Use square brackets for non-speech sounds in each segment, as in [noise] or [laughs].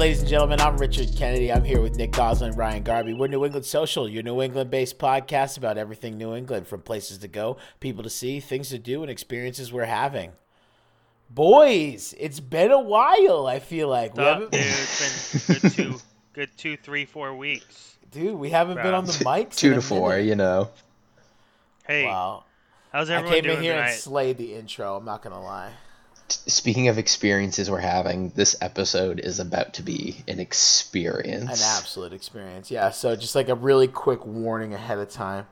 ladies and gentlemen. I'm Richard Kennedy. I'm here with Nick Goslin and Ryan Garby. We're New England Social, your New England based podcast about everything New England, from places to go, people to see, things to do, and experiences we're having. Boys, it's been a while, I feel like. We haven't, dude, it's been good two, [laughs] good two, three, four weeks. dude, we haven't been on the mic. Two in to a four, minute. you know. Hey, Wow. how's I everyone came doing in here tonight? and slayed the intro. I'm not going to lie. Speaking of experiences we're having, this episode is about to be an experience. An absolute experience. Yeah, so just like a really quick warning ahead of time.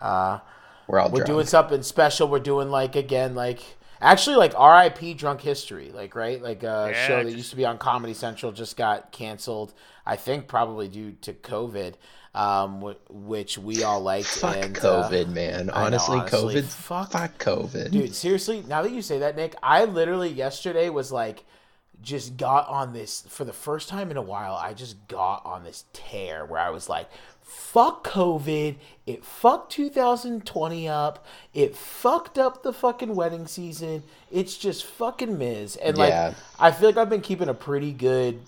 Uh, We're all we're drunk. doing something special. We're doing like again, like actually like R.I.P. Drunk History, like right, like a Yeah, show that just- used to be on Comedy Central just got canceled. I think probably due to COVID, um, wh- which we all liked. Fuck and, uh, COVID, man. I know, Honestly, honestly, COVID. fuck- Fuck, COVID. Dude, seriously, now that you say that, Nick, I literally yesterday was like, just got on this for the first time in a while. I just got on this tear where I was like, fuck COVID. It fucked 2020 up. It fucked up the fucking wedding season. It's just fucking Miz. And like, I feel like I've been keeping a pretty good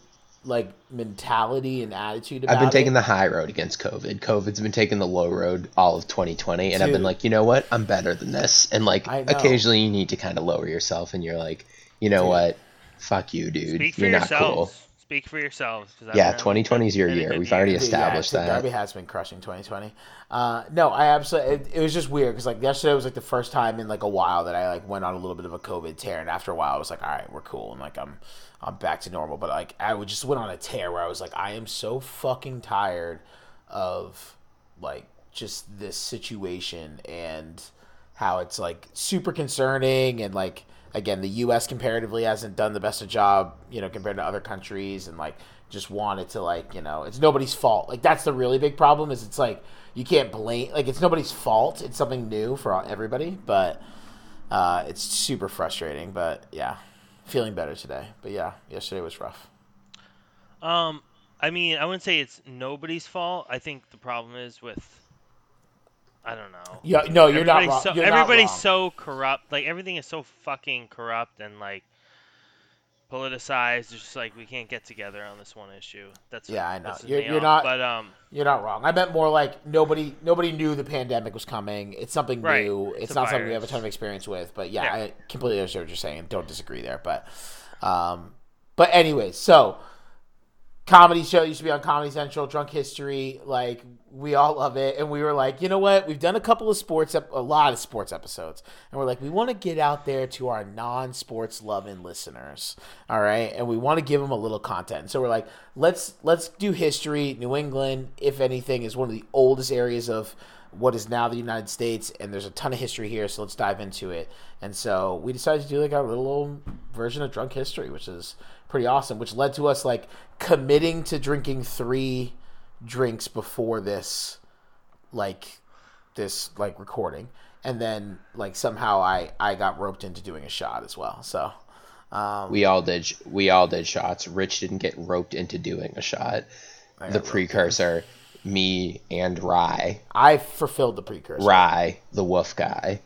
like mentality and attitude about I've been it. taking the high road against COVID. COVID's been taking the low road all of 2020, and I've been like, you know what? I'm better than this. And like, occasionally you need to kind of lower yourself, and you're like, you know Dude. what? Fuck you, dude. Speak for you're not cool. Speak for yourselves. 'cause I've Yeah, 2020 is your year. We've already year. Dude, established yeah, I think that. Darby has been crushing 2020. Uh, no, I absolutely. It, it was just weird because like yesterday was like the first time in like a while that I like went on a little bit of a COVID tear, and after a while I was like, all right, we're cool, and like I'm I'm back to normal. But like I would just went on a tear where I was like, I am so fucking tired of like just this situation and how it's like super concerning and like again the US comparatively hasn't done the best of job, you know, compared to other countries and like just wanted to like, you know, it's nobody's fault. Like that's the really big problem is it's like you can't blame like it's nobody's fault. It's something new for everybody, but uh it's super frustrating, but yeah. Feeling better today. But yeah, yesterday was rough. Um, I mean, I wouldn't say it's nobody's fault. I think the problem is with, I don't know. Yeah, no, you're not Everybody's wrong. So, You're not everybody's wrong. so corrupt. Like everything is so fucking corrupt and like politicized. It's just like we can't get together on this one issue. That's Yeah, I know. You're- you're not- But um, You're not wrong. I meant more like nobody nobody knew the pandemic was coming. It's something Right. new. It's It's, not something we have a ton of experience with. But yeah, Yeah. I completely understand what you're saying. Don't disagree there. But um but anyways, so comedy show used to be on Comedy Central, Drunk History, like we all love it. And we were like, you know what? We've done a couple of sports ep- a lot of sports episodes. And we're like, we want to get out there to our non-sports loving listeners. All right? And we want to give them a little content. So we're like, let's let's do history. New England, if anything, is one of the oldest areas of what is now the United States, and there's a ton of history here, so let's dive into it. And so we decided to do like our little version of drunk history, which is pretty awesome, which led to us like committing to drinking three drinks before this like this like recording. And then like somehow I I got roped into doing a shot as well. So um We all did. We all did shots. Rich didn't get roped into doing a shot. The got roped precursor, me and Rye. I fulfilled the precursor. Rye, the wolf guy.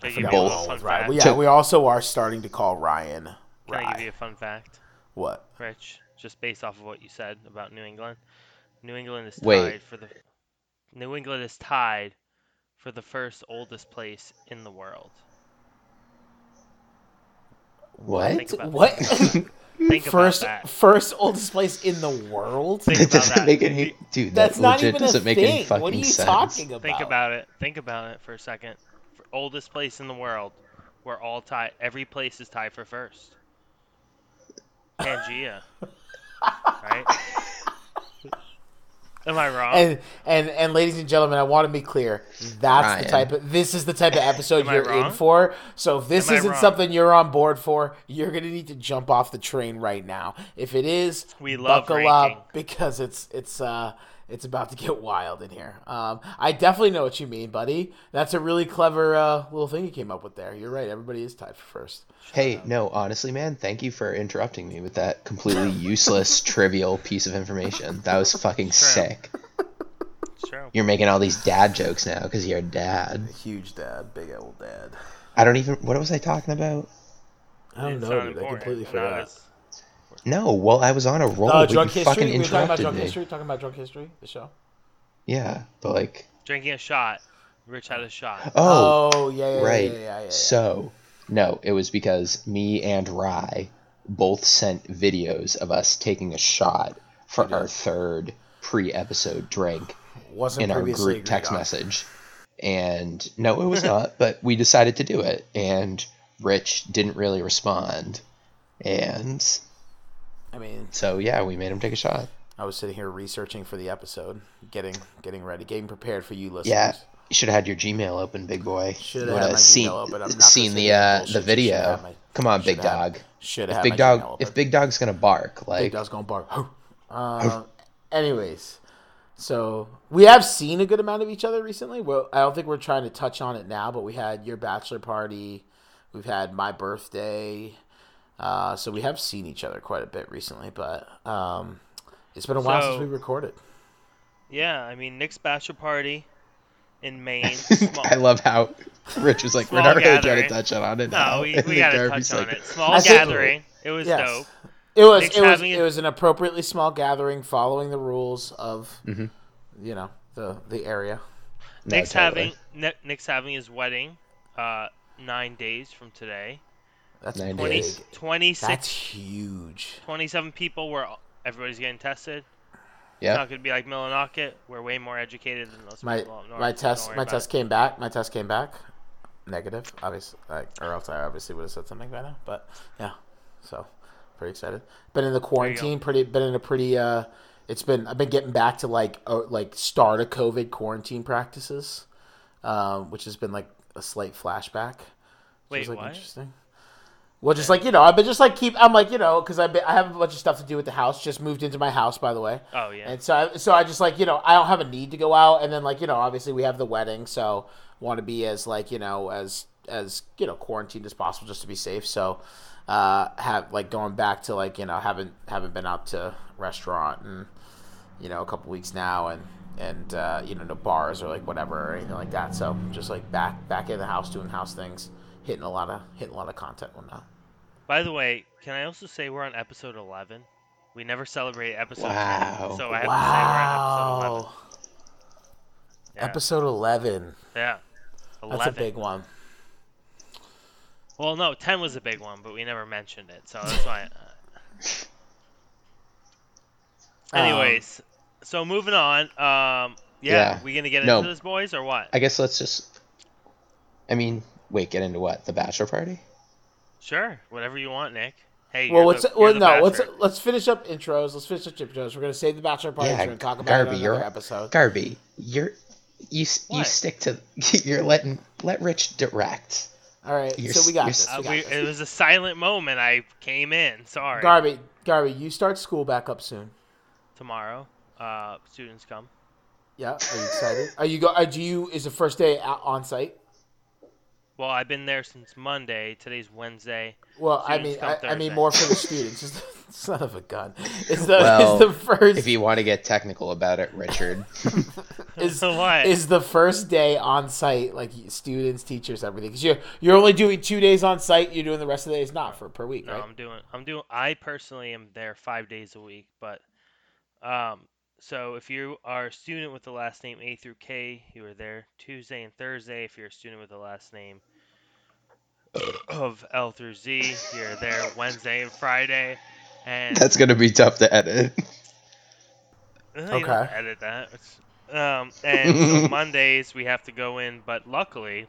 can I give Forgot you a what Both. little fun was Ryan. fact? Well, yeah, Took- we also are starting to call Ryan Can I give you a fun fact, What? Rich? Just based off of what you said about New England. New England is tied Wait. for the. New England is tied for the first oldest place in the world. What? Think What? [laughs] Think first about that. first oldest place in the world? Think That about doesn't that. make any dude. That's that not legit even a doesn't make any thing. fucking What are you sense. talking about? Think about it. Think about it for a second. For oldest place in the world, we're all tied. Every place is tied for first. Pangea. [laughs] right? Am I wrong? And and and ladies and gentlemen, I want to be clear. That's Ryan. the type of this is the type of [laughs] episode you're in for. So if this Am isn't something you're on board for, you're gonna need to jump off the train right now. If it is, We love buckle ranking. up because it's it's uh it's about to get wild in here. Um, I definitely know what you mean, buddy. That's a really clever uh, little thing you came up with there. You're right. Everybody is tied for first. Hey, no, honestly, man, thank you for interrupting me with that completely [laughs] useless, trivial piece of information. That was fucking sick. It's true. You're making all these dad jokes now because you're a dad. Huge dad, big old dad. I don't even. What was I talking about? I don't It's know, dude. I important. completely No, forgot. It's- No, well, I was on a roll. Uh, but drunk history. fucking We were talking about interrupted drunk me. history. Talking about drunk history. The show. Yeah, but like, Drinking a shot. Rich had a shot. oh, Oh, yeah, yeah, right. Yeah, yeah, yeah, yeah, yeah. So, no, it was because me and Rye both sent videos of us taking a shot for our third pre-episode drink wasn't in our group text on. message. And no, it was not, [laughs] but we decided to do it. And Rich didn't really respond. And I mean, so, yeah, we made him take a shot. I was sitting here researching for the episode, getting getting ready, getting prepared for you listeners. Yeah, you should have had your Gmail open, big boy. Should have had my seen, Gmail open. I'm not seen the uh, the video. my- Come on, big dog. Should If have big dog, if big dog's gonna bark, like Big dog's going to bark. Uh, [sighs] anyways, so we have seen a good amount of each other recently. Well, I don't think we're trying to touch on it now, but we had your bachelor party. We've had my birthday. Uh, so we have seen each other quite a bit recently, but um, it's been a while since we recorded. Yeah, I mean Nick's bachelor party in Maine. [laughs] I love how Rich was like, "We're Small not really trying to touch on it now." no, we, we gotta touch on like, it. Small I think- gathering. It was Yes. dope. It was Nick's it was it it- was an appropriately small gathering, following the rules of Mhm. you know the the area. No, Nick's totally. having Nick, Nick's having his wedding, uh, nine days from today. That's 20, 26, That's huge. 27 people where everybody's getting tested. It's Yeah, not gonna be like Millinocket. We're way more educated than those My people up north. my test my test it. came back. My test came back negative, obviously, like, or else I obviously would have said something by now. But yeah, so pretty excited. Been in the quarantine. Pretty been in a pretty. uh It's been I've been getting back to like uh, like start of COVID quarantine practices, um, which has been like a slight flashback. which Wait, is, like what? interesting. Well, just like you know, I've been just like keep. I'm like you know, because I I have a bunch of stuff to do with the house. Just moved into my house, by the way. Oh yeah. And so, I, so I just like you know, I don't have a need to go out, and then like you know, obviously we have the wedding, so want to be as like you know as as you know quarantined as possible just to be safe. So, uh, have like going back to like you know haven't haven't been out to restaurant and you know a couple weeks now, and and uh, you know no bars or like whatever or anything like that. So just like back back in the house doing house things, hitting a lot of hitting a lot of content whatnot. By the way, can I also say we're on episode 11? We never celebrate episode Wow. 10, so I have to say we're on episode 11. Yeah. episode eleven. Yeah. 11. That's a big one. Well, no, 10 was a big one, but we never mentioned it, so that's why. Uh... [laughs] Um, Anyways, so moving on. Um, yeah, Yeah. we gonna get No. into this, boys, or what? I guess let's just. I mean, wait, get into what? The bachelor party? Sure, whatever you want, Nick. Hey, Well, you're let's the, well you're no let's let's finish up intros. Let's finish up intros. We're gonna save the bachelor party. Yeah, We're gonna talk about Garby, it on you're- another episode. Garby, you're you s- you stick to [laughs] you're letting let Rich direct. All right, you're so we got this. Uh, We got we, this. it was a silent moment. I came in. Sorry. Garby, Garby, you start school back up soon. Tomorrow, uh, students come. Yeah, are you excited? Are you go? Are, do you is the first day out on site? Well, I've been there since Monday. Today's Wednesday. Well, I Students mean, I, I mean more for the [laughs] students. It's the, [laughs] son of a gun. Is the Well, is the first If you want to get technical about it, Richard. [laughs] is What? is the first day on site like students, teachers, everything? Because you're you're only doing two days on site. You're doing the rest of the days not for per week, No, right? I'm doing. I'm doing. I personally am there five days a week, but um, so if you are a student with the last name A through K, you are there Tuesday and Thursday. If you're a student with the last name of L through Z, you're there Wednesday and Friday. And That's gonna be tough to edit. [laughs] You don't Okay. edit that. Um, and so [laughs] Mondays we have to go in, but luckily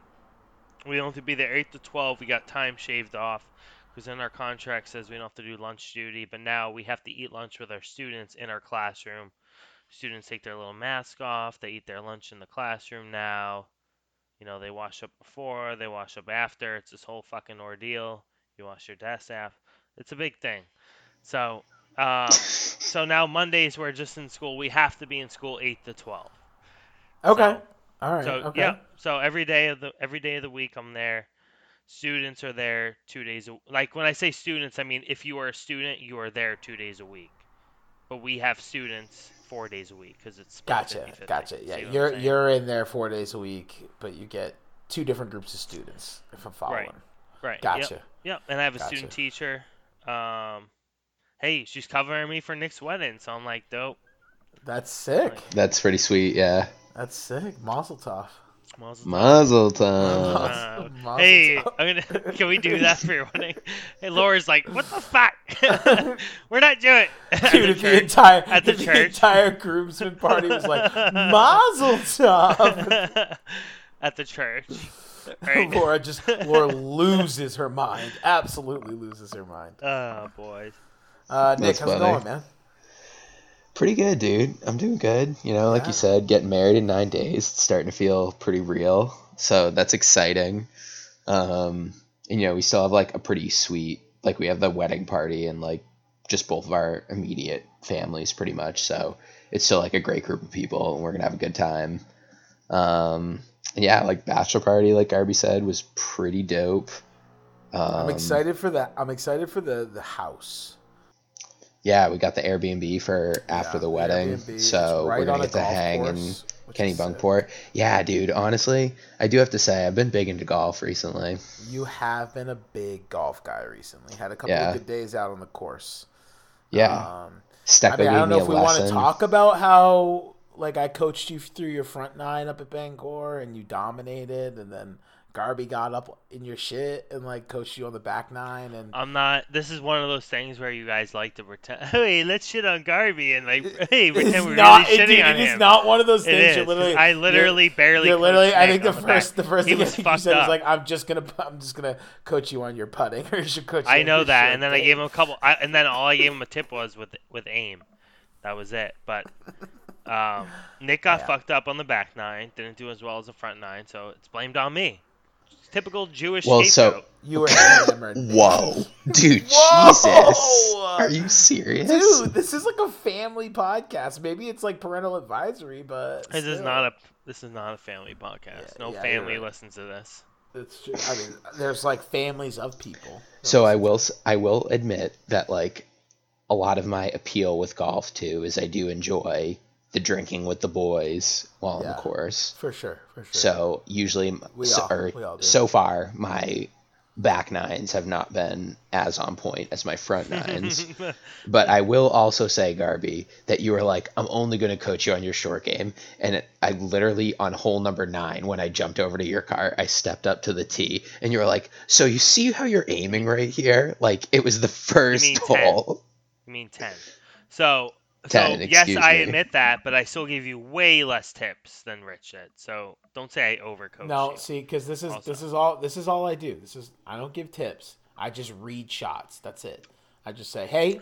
we don't have to be there eight to twelve. We got time shaved off because in our contract says we don't have to do lunch duty, but now we have to eat lunch with our students in our classroom. Students take their little mask off. They eat their lunch in the classroom now. You know, they wash up before, they wash up after. It's this whole fucking ordeal. You wash your desk after. It's a big thing. So, um, [laughs] so now Mondays we're just in school. We have to be in school eight to twelve. Okay, So- all right, So okay. yeah. So every day of the every day of the week I'm there. Students are there two days. A, like when I say students, I mean if you are a student, you are there two days a week. But we have students four days a week because it's Gotcha, 50-50. gotcha. Yeah, what I'm you're you're in there four days a week, but you get two different groups of students. If I'm following. right. Yep. Gotcha. Yep. And I have a Gotcha. student teacher. Um, hey, she's covering me for Nick's wedding. So I'm like, dope. That's sick. That's pretty sweet. Yeah. That's sick. Mazel tov. Mazel tov. Mazel tov. Uh, hey. I'm gonna, can we do that for your wedding? Hey, Laura's like, what the fuck? [laughs] [laughs] We're not doing it. [laughs] Dude, At if the the entire At the if the church. entire groomsmen party was like Mazel [laughs] tov. At the church. [laughs] Right? Laura just Laura loses her mind. Absolutely loses her mind. Oh, boy. Uh, Nick, That's how's it going, man? Pretty good, dude. I'm doing good. You know, like Yeah. you said, getting married in nine days, it's starting to feel pretty real. So that's exciting. Um, and you know, we still have like a pretty sweet, like we have the wedding party and like just both of our immediate families, pretty much. So it's still like a great group of people, and we're gonna have a good time. Um, and yeah, like bachelor party, like Garby said, was pretty dope. Um, I'm excited for that. I'm excited for the the house. Yeah, we got the Airbnb for after Yeah, the wedding, Airbnb. So right we're gonna get to hang in which Kenny sick. Bunkport. Yeah, dude. Honestly, I do have to say I've been big into golf recently. You have been a big golf guy recently. Had a couple Yeah. of good days out on the course. Yeah, Um, I mean, I don't know if we want to talk about how like I coached you through your front nine up at Bangor and you dominated, and then Garby got up in your shit and like coached you on the back nine, and I'm not. This is one of those things where you guys like to pretend. [laughs] Hey, let's shit on Garby and like, hey, pretend it's we're not. really it, shitting on it is him. not one of those things. You're literally, I you're- literally barely. You're literally. I think the on back. first, the first [laughs] He thing was you said was like, "I'm just gonna, I'm just gonna coach you on your putting, [laughs] or you should coach." I know that, and then I gave him a couple. I, and then all I gave him a tip was with with aim. That was it. But um, Nick got Yeah. fucked up on the back nine. Didn't do as well as the front nine, so it's blamed on me. Typical Jewish Well, so- You were hammered. [laughs] Whoa, dude, [laughs] Whoa! Jesus, are you serious? Dude, this is like a family podcast. Maybe it's like parental advisory, but This is not a this is not a family podcast. Yeah, no yeah, family right. listens to this. It's true. I mean, there's like families of people. So I will, I will admit that like a lot of my appeal with golf too is I do enjoy the drinking with the boys while on the course. for sure, for sure. So usually, We so, all- or we all do. so far, my back nines have not been as on point as my front nines. [laughs] but I will also say, Garby, that you were like, I'm only going to coach you on your short game. And it, I literally, on hole number nine, when I jumped over to your car, I stepped up to the tee, and you were like, So you see how you're aiming right here? Like, it was the first mean [laughs] 10. hole. I mean ten. So 10, so yes, excuse I me. admit that, but I still give you way less tips than Rich did. So don't say I overcoached no, you. see, because this is Also. this is all this is all I do. This is I don't give tips. I just read shots. That's it. I just say, hey,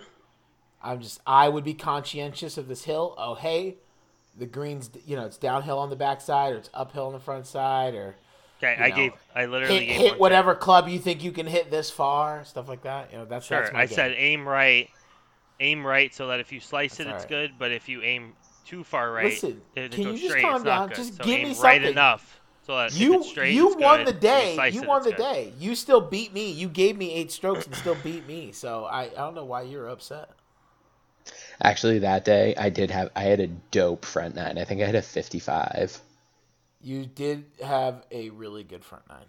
I'm just I would be conscientious of this hill. Oh, hey, the greens, you know, it's downhill on the backside or it's uphill on the front side or Okay, you I know, gave I literally hit, gave hit one whatever club you think you can hit this far, stuff like that. You know, that's Tip. that's Sure, my I game. said aim right, aim right, so that if you slice That's it, it's alright. good. But if you aim too far right, Listen, it, it can goes you just straight. calm down? good. Just so give aim me right enough so that You it's straight, you it's won good. the day. slice You it, won it's the good. day. You still beat me. You gave me eight strokes and still beat me. So I, I don't know why you're upset. Actually, that day, I did have, I had a dope front nine. I think I had a 55, You did have a really good front nine.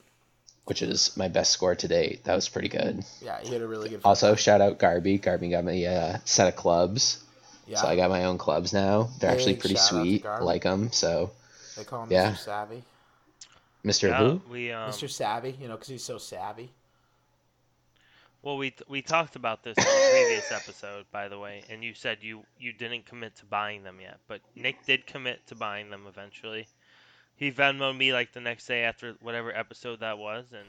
Which is my best score to date. That was pretty good. Yeah, he had a really good. Front Also, shout out Garby. Garby got me a set of clubs. yeah, So I got my own clubs now. They're actually pretty shout out to sweet. Garby. Like them. So, they call him yeah. Mr. Savvy. Mr. Yeah, Who? we um, Mr. Savvy, you know, because he's so savvy. Well, we we talked about this in the previous episode, by the way, and you said you you didn't commit to buying them yet, but Nick did commit to buying them eventually. He Venmoed me like the next day after whatever episode that was, and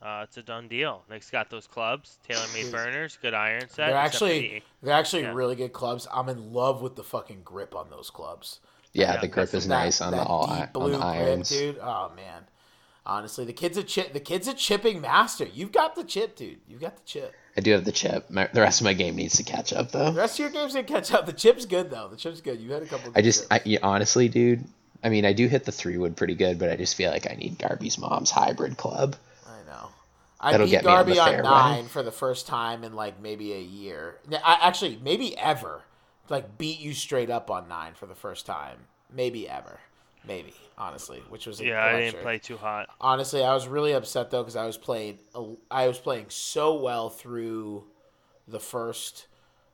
uh, it's a done deal. Nick's got those clubs, TaylorMade burners, good iron set. They're actually the- they're actually yeah. really good clubs. I'm in love with the fucking grip on those clubs. Yeah, Yeah, the grip is That- nice on the all deep on blue the grip, irons. dude. Oh man, honestly, the kid's a chip. The kid's a chipping master. You've got the chip, dude. You've got the chip. I do have the chip. My, the rest of my game needs to catch up though. The rest of your games didn't catch up. The chip's good though. The chip's good. You had a couple. I good just, I, chips. yeah, honestly, dude. I mean, I do hit the three wood pretty good, but I just feel like I need Garby's mom's hybrid club. I know. I That'll beat get me on Garby the on, fairway. nine for the first time in like maybe a year. N- I, actually, maybe ever. Like beat you straight up on nine for the first time. Maybe ever. Maybe honestly, which was yeah, I didn't play too hot. Honestly, I was really upset though because I was playing. I was playing so well through the first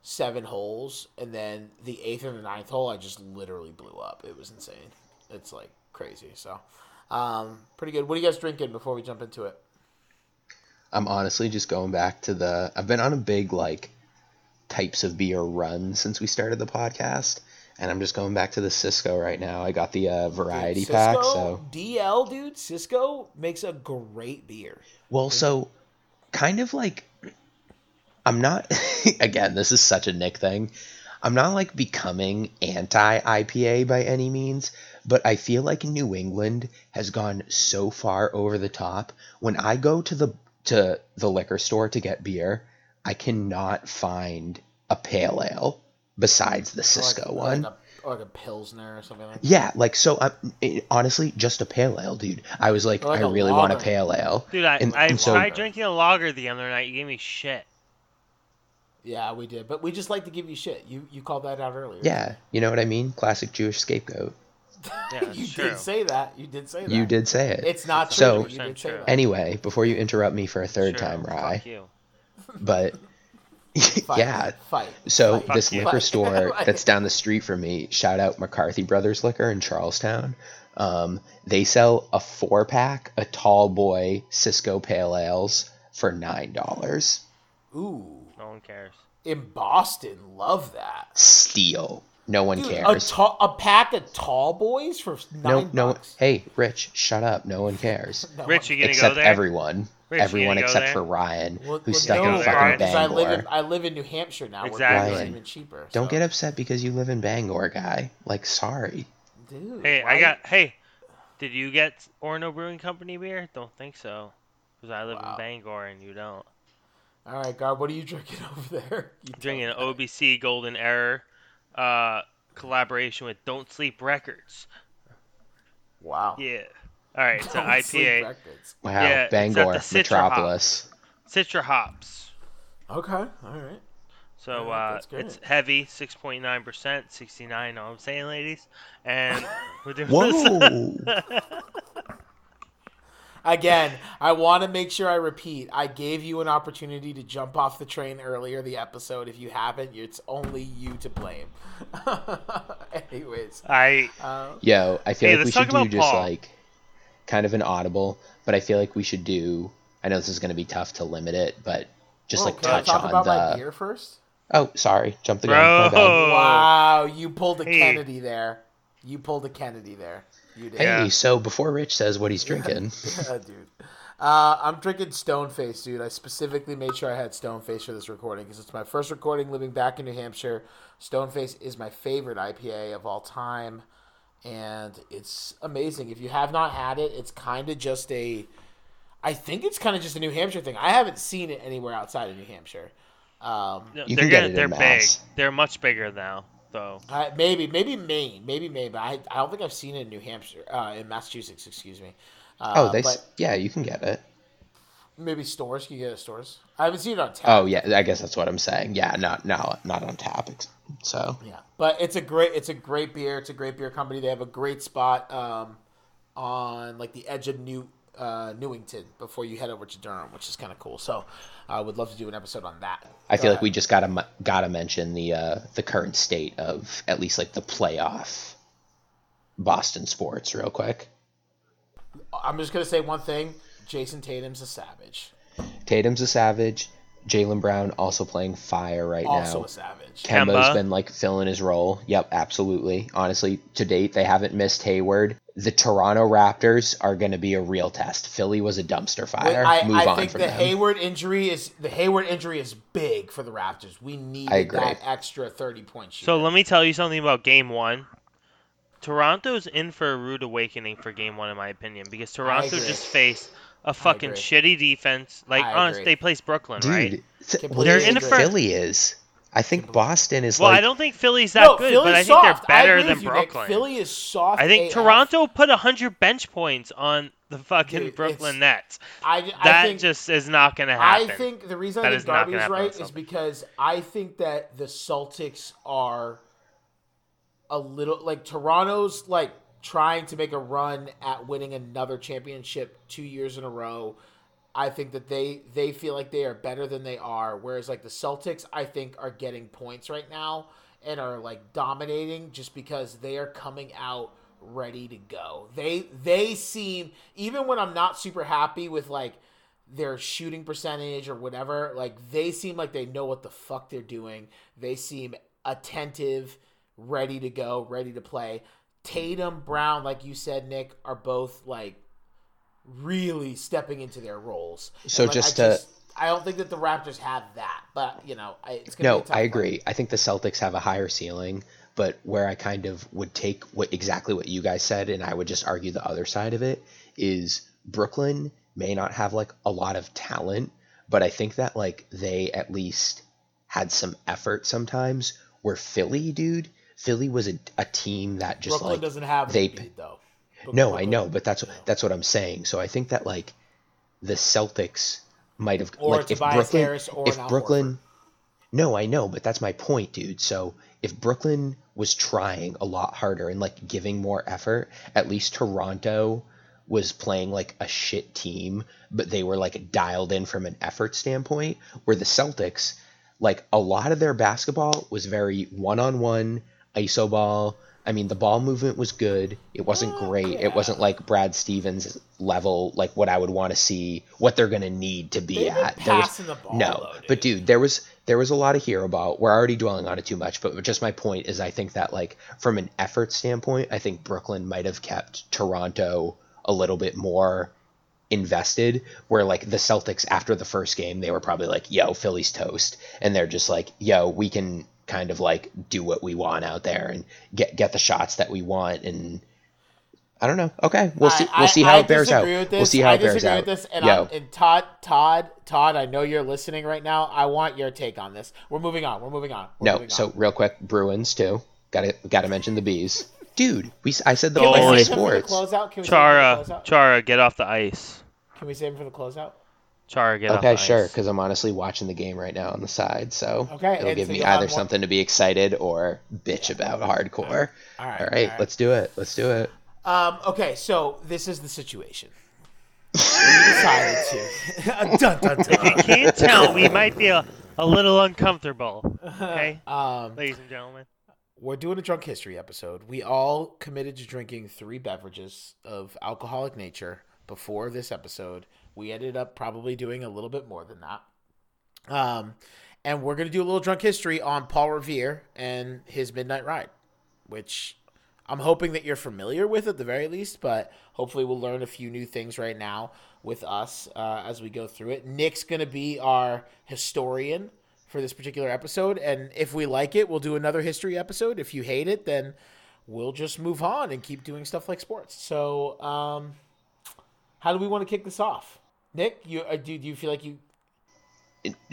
seven holes, and then the eighth and the ninth hole, I just literally blew up. It was insane. It's like crazy. So, um, pretty good. What are you guys drinking before we jump into it? I'm honestly just going back to the. I've been on a big like types of beer run since we started the podcast, and I'm just going back to the Cisco right now. I got the uh, variety Cisco, pack, so DL, dude, Cisco makes a great beer. well, so kind of like I'm not. [laughs] again, this is such a Nick thing. I'm not like becoming anti IPA by any means, but I feel like New England has gone so far over the top. When I go to the to the liquor store to get beer, I cannot find a pale ale besides the Or Cisco like, one. Like a, or like a Pilsner or something like that. Yeah, like so. I'm it, honestly just a pale ale, dude. I was like, Or like I a really want a pale ale. Dude, I, And- I and so- tried drinking a lager the other night. You gave me shit. Yeah, we did. But we just like to give you shit. You you called that out earlier. Yeah, you know what I mean. Classic Jewish scapegoat. Yeah, [laughs] you true. did say that. You did say that. You did say it. It's not true. So- you did say True. Anyway, before you interrupt me for a third True. time, Fuck Rye, you. but [laughs] Fight, yeah. Fight. So fight, this Fuck liquor fight. store [laughs] that's down the street from me, shout out McCarthy Brothers Liquor in Charlestown. Um, they sell a four pack of tall boy Cisco Pale Ales for nine dollars. Ooh. No one cares. In Boston, love that. Steal. No one Dude, a, cares. ta- a pack of tall boys for no, nine no. bucks. Hey, Rich, shut up. No one cares. [laughs] No Rich, you gonna except go there? everyone. Rich, everyone except for Ryan, Well, who's well, stuck no, in there, fucking right? because I live in Bangor. I live in New Hampshire now. Exactly. Where beer is even cheaper. Don't so- get upset because you live in Bangor, guy. Like, sorry. Dude, Hey, why- I got. Hey, did you get Orono Brewing Company beer? Don't think so. Because I live Wow. in Bangor and you don't. All right, God, what are you drinking [laughs] over there? You Drinking an. OBC Golden Error uh, collaboration with Don't Sleep Records. Wow. Yeah. All right, it's an IPA. Wow, Yeah, Bangor, the Citra Metropolis. Citra hops. Okay, all right. So Alright, uh, it's heavy, 6.9%, 69. Know what I'm saying, ladies? And [laughs] we're doing Whoa! [laughs] Again, I want to make sure I repeat. I gave you an opportunity to jump off the train earlier the episode. If you haven't, it's only you to blame. [laughs] Anyways, I uh, Yo, I feel Hey, like we should do about just Paul. like kind of an audible, but I feel like we should do. I know this is going to be tough to limit it, but just oh, like can I touch talk on about my the. beer first? Oh, sorry, jump the gun. Bro. My bad. Oh. Wow, you pulled a Hey. Kennedy there. You pulled a Kennedy there. You did. Hey, Yeah. so before Rich says what he's drinking, [laughs] Yeah, dude. Uh, I'm drinking Stoneface, dude. I specifically made sure I had Stoneface for this recording because it's my first recording living back in New Hampshire. Stoneface is my favorite IPA of all time, and it's amazing. If you have not had it, it's kind of just a. I think it's kind of just a New Hampshire thing. I haven't seen it anywhere outside of New Hampshire. Um, no, they're can get gonna, it they're big. They're much bigger now, though. I, maybe, maybe Maine, maybe Maine, but I, I don't think I've seen it in New Hampshire, uh, in Massachusetts, excuse me. Uh, oh, they but yeah, you can get it. maybe stores. Can you get it at stores? I haven't seen it on tap. Oh yeah, I guess that's what I'm saying. Yeah, not not not on tap. So Yeah, but it's a great it's a great beer. It's a great beer company. They have a great spot um, on like the edge of New uh, Newington before you head over to Durham, which is kind of cool. So I would love to do an episode on that. I feel Go like we just gotta gotta mention the uh, the current state of at least like the playoff Boston sports real quick. I'm just gonna say one thing: Jayson Tatum's a savage. Tatum's a savage. Jaylen Brown also playing fire right Also now. a savage. Kemba's Kemba. been like filling his role. Yep, absolutely. Honestly, to date they haven't missed Hayward. The Toronto Raptors are going to be a real test. Philly was a dumpster fire. I, Move I on think from the them. Hayward injury is the Hayward injury is big for the Raptors. We need I that extra thirty point shoot. So let me tell you something about Game One. Toronto's in for a rude awakening for Game One, in my opinion, because Toronto just faced a fucking shitty defense. Like, I honest, agree. they placed Brooklyn, right? Th- what do you They're in think for- Philly is? I think Boston is Well, like I don't think Philly's that no, good, Philly's but I think soft. they're better agree than with you, Nick. Brooklyn. Philly is soft. I think AF. Toronto put 100 bench points on the fucking Dude, Brooklyn it's- Nets. I, I That think, just is not going to happen. I think the reason That I is think not gonna Darby's happen right is Celtics. because I think that the Celtics are a little like Toronto's like trying to make a run at winning another championship two years in a row. I think that they they feel like they are better than they are. Whereas like the Celtics, I think are getting points right now and are like dominating just because they are coming out ready to go. They they seem even when I'm not super happy with like their shooting percentage or whatever, like they seem like they know what the fuck they're doing. They seem attentive, ready to go, ready to play. Tatum, Brown, like you said, Nick, are both like really stepping into their roles. So like, just I to- I don't think that the Raptors have that, but you know, it's gonna be No, I agree. I think the Celtics have a higher ceiling, but where I kind of would take what exactly what you guys said, and I would just argue the other side of it is Brooklyn may not have like a lot of talent, but I think that like they at least had some effort sometimes. Where Philly, dude, Philly was a, a team that just Brooklyn like doesn't have they- Embiid, though. no, I know, but that's that's what I'm saying. So I think that like the Celtics might have Or like if Brooklyn if Brooklyn No, I know, but that's my point, dude. So if Brooklyn was trying a lot harder and like giving more effort, at least Toronto was playing like a shit team, but they were like dialed in from an effort standpoint, where the Celtics like a lot of their basketball was very one-on-one iso ball. I mean, the ball movement was good. It wasn't Oh, great. yeah. It wasn't like Brad Stevens level, like what I would want to see, what they're gonna need to be They've at. There was- passing the ball, no, though, but dude, there was there was a lot of hero ball. We're already dwelling on it too much, but just my point is, I think that like from an effort standpoint, I think Brooklyn might have kept Toronto a little bit more invested where like the Celtics after the first game they were probably like yo Philly's toast and they're just like yo we can kind of like do what we want out there and get get the shots that we want and I don't know okay we'll see I- we'll see I- how I it bears out disagree with we'll see how I it bears disagree out with this, and, yo and Todd, Todd, Todd, I know you're listening right now. I want your take on this. We're moving on. We're moving on. We're No, moving so on. real quick, Bruins too. Got to got to mention the bees, dude. We s- I said the Can we Can we Miami save save him for the sports. closeout? Can we Chara, save him for the closeout? Chara, get off the ice. Can we save him for the closeout? Chara, get Okay, the sure, because I'm honestly watching the game right now on the side, so Okay, it'll give so me either more- something to be excited or bitch about hardcore. All right. All right, let's do it. Let's do it. Um, okay, so this is the situation. we decided to. [laughs] dun, dun, If you dun. can't tell, we might be a, a little uncomfortable. Okay, [laughs] Um, ladies and gentlemen. we're doing a drunk history episode. We all committed to drinking three beverages of alcoholic nature before this episode. We ended up probably doing a little bit more than that. Um, and we're gonna do a little drunk history on Paul Revere and his Midnight Ride, which I'm hoping that you're familiar with at the very least, but hopefully we'll learn a few new things right now with us uh, as we go through it. Nick's gonna be our historian for this particular episode, and if we like it, we'll do another history episode. If you hate it, then we'll just move on and keep doing stuff like sports. So, um, how do we want to kick this off? Nick, you uh, do, do you feel like you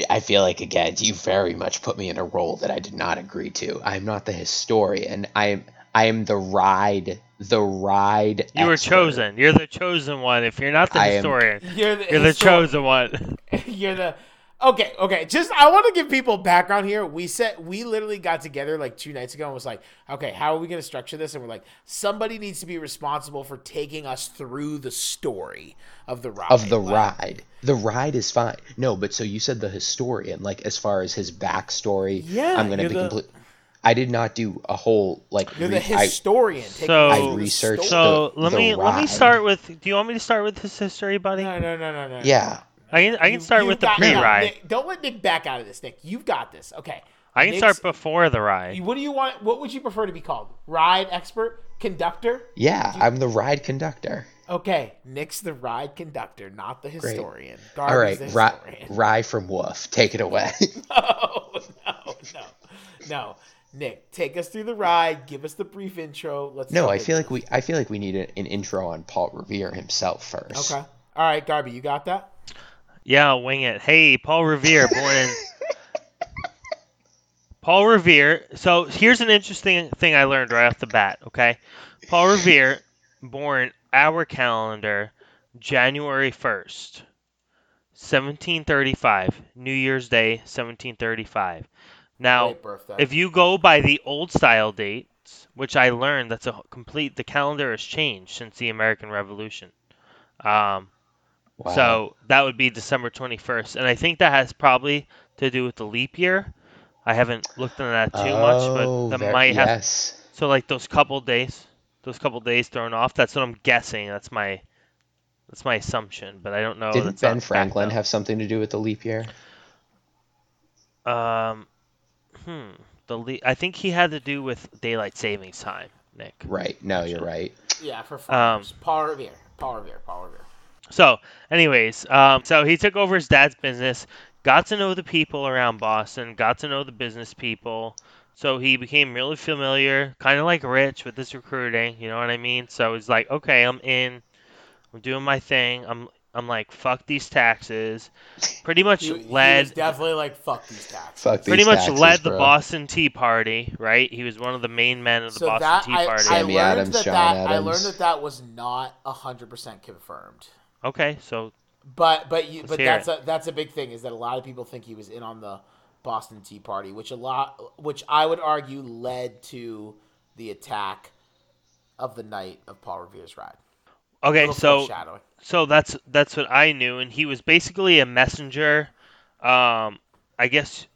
I feel like again, you very much put me in a role that I did not agree to. I'm not the historian. I am I am the ride the ride. You were chosen. You're the chosen one. If you're not the I am- historian, [laughs] you're the, you're the chosen one. [laughs] [laughs] You're the okay. Okay, just I want to give people background here. We said we literally got together like two nights ago and was like, okay, how are we going to structure this? And we're like, somebody needs to be responsible for taking us through the story of the ride. of the Like, ride. The ride is fine. No, but so you said the historian, like as far as his backstory. Yeah, I'm gonna be the- complete. I did not do a whole like. You're re- the historian. taking So- I researched. So the- let the me let me start with. Do you want me to start with his history, buddy? No, no, no, no, no. yeah, I can I can You- start you've with the pre-ride. Don't let Nick back out of this, Nick. You've got this. Okay. I can Nick's- start before the ride. What do you want? What would you prefer to be called? Ride expert, conductor? yeah. I'm the ride conductor. Okay, Nick's the ride conductor, not the historian. All right, Garby's Rye. Rye from Woof, take it away. [laughs] No, no, no, no. Nick, take us through the ride. Give us the brief intro. Let's. no, I feel it. like we. I feel like we need a, an intro on Paul Revere himself first. Okay. All right, Garby, you got that? Yeah, I'll wing it. Hey, Paul Revere, born in. Paul Revere. So here's an interesting thing I learned right off the bat. Okay, Paul Revere, born our calendar, January first, 1735, New Year's Day, 1735. Now, if you go by the old style dates, which I learned that's a complete the calendar has changed since the American Revolution. Um, Wow. So that would be December 21st. And I think that has probably to do with the leap year. I haven't looked into that too much, but Oh, that ver- might have. yes. So, like those couple days, those couple days thrown off, that's what I'm guessing. That's my. That's my assumption, but I don't know. Didn't That's Ben Franklin have something to do with the leap year? Um, hmm. The le- I think he had to do with daylight savings time, Nick. Right. No, you're right. Yeah, for Um, farmers. Paul Revere. Paul Power Paul Revere. So, anyways, um, so he took over his dad's business, got to know the people around Boston, got to know the business people. So he became really familiar, kind of like Rich with this recruiting. You know what I mean? So he's like, okay, I'm in. I'm doing my thing. I'm I'm like, fuck these taxes. Pretty much He, he led. was definitely like, fuck these taxes. Fuck Pretty much taxes, led the bro. Boston Tea Party, right? He was one of the main men of the so Boston that Tea Party. I Sammy learned Adams, that, John that I learned that that was not hundred percent confirmed. Okay, so But but you but that's a that's a big thing is that a lot of people think he was in on the Boston Tea Party, which a lot which I would argue led to the attack of the night of Paul Revere's ride. okay, so so that's that's what I knew, and he was basically a messenger. Um, I guess,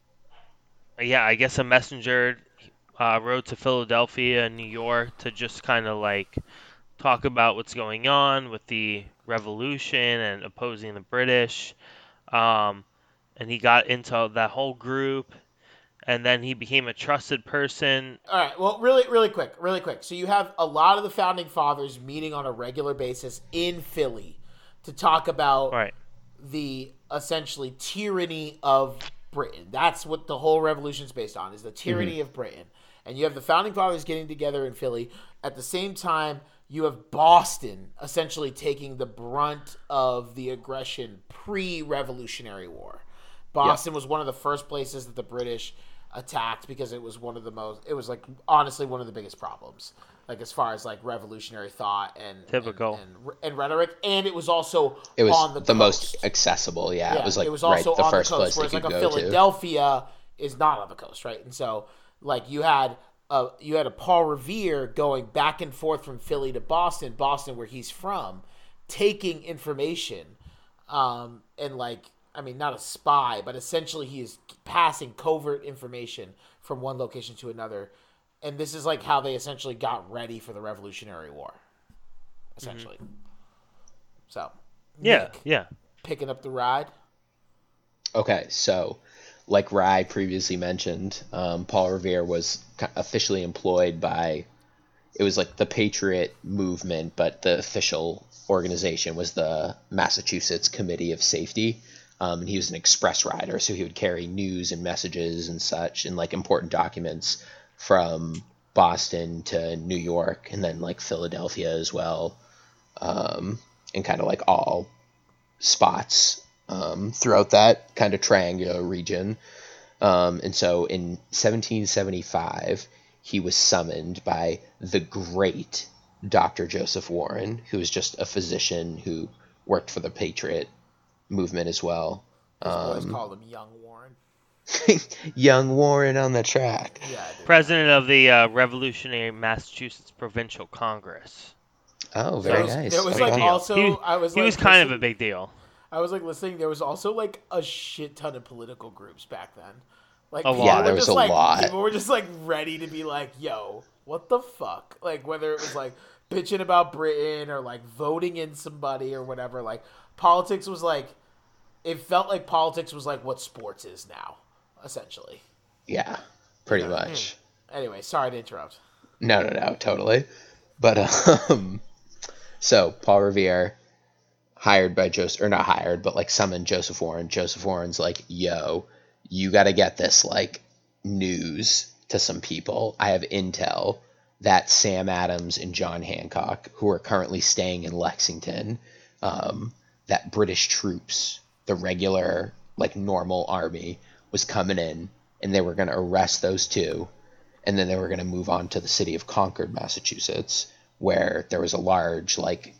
yeah, I guess a messenger. Uh, rode to Philadelphia and New York to just kind of like talk about what's going on with the revolution and opposing the British. Um, and he got into that whole group, and then he became a trusted person. All right. Well, really, really quick, really quick. So you have a lot of the founding fathers meeting on a regular basis in Philly to talk about Right. the essentially tyranny of Britain. That's what the whole revolution's based on: is the tyranny of Britain. And you have the founding fathers getting together in Philly. At the same time, you have Boston essentially taking the brunt of the aggression pre-Revolutionary War. Boston was one of the first places that the British attacked because it was one of the most. It was like honestly one of the biggest problems, like as far as like revolutionary thought and and- Typical. and, and, rhetoric. And it was also It was on the, the, most accessible. Yeah, it was like it was also right the on first the coast, place they whereas like a go to. Philadelphia is not on the coast, right? And so like you had a you had a Paul Revere going back and forth from Philly to Boston, Boston where he's from, taking information, um, and like I mean not a spy, but essentially he is passing covert information from one location to another. And this is like how they essentially got ready for the Revolutionary War. Essentially. So Yeah, Nick, yeah. picking up the ride. Okay, so like Rye previously mentioned, um, Paul Revere was ki- officially employed by. It was like the Patriot movement, but the official organization was the Massachusetts Committee of Safety. Um, and he was an express rider, so he would carry news and messages and such, and like important documents from Boston to New York, and then like Philadelphia as well, um, and kind of like all spots um, throughout that kind of triangular region. Um, and so in 1775, he was summoned by the great Dr. Joseph Warren, who was just a physician who worked for the Patriot movement as well. His boys Um, called him Young Warren. [laughs] Young Warren on the track. Yeah, President of the uh, Revolutionary Massachusetts Provincial Congress. Oh, very was, nice. It was Okay. like deal. also He- I was He like was kind of a big deal. I was like listening. There was also like a shit ton of political groups back then. Like A people lot. Yeah, were there was just a like lot. people were just like ready to be like, "Yo, what the fuck?" Like whether it was like bitching about Britain or like voting in somebody or whatever. Like politics was like it felt like politics was like what sports is now, essentially. Yeah, pretty much. Anyway, sorry to interrupt. No, no, no, totally. But [laughs] um, so Paul Revere hired by Joseph, or not hired, but like summoned Joseph Warren. Joseph Warren's like, "Yo, you got to get this like news to some people. I have intel that Sam Adams and John Hancock, who are currently staying in Lexington, um, that British troops, the regular like normal army, was coming in, and they were going to arrest those two. and then they were going to move on to the city of Concord, Massachusetts, where there was a large, like,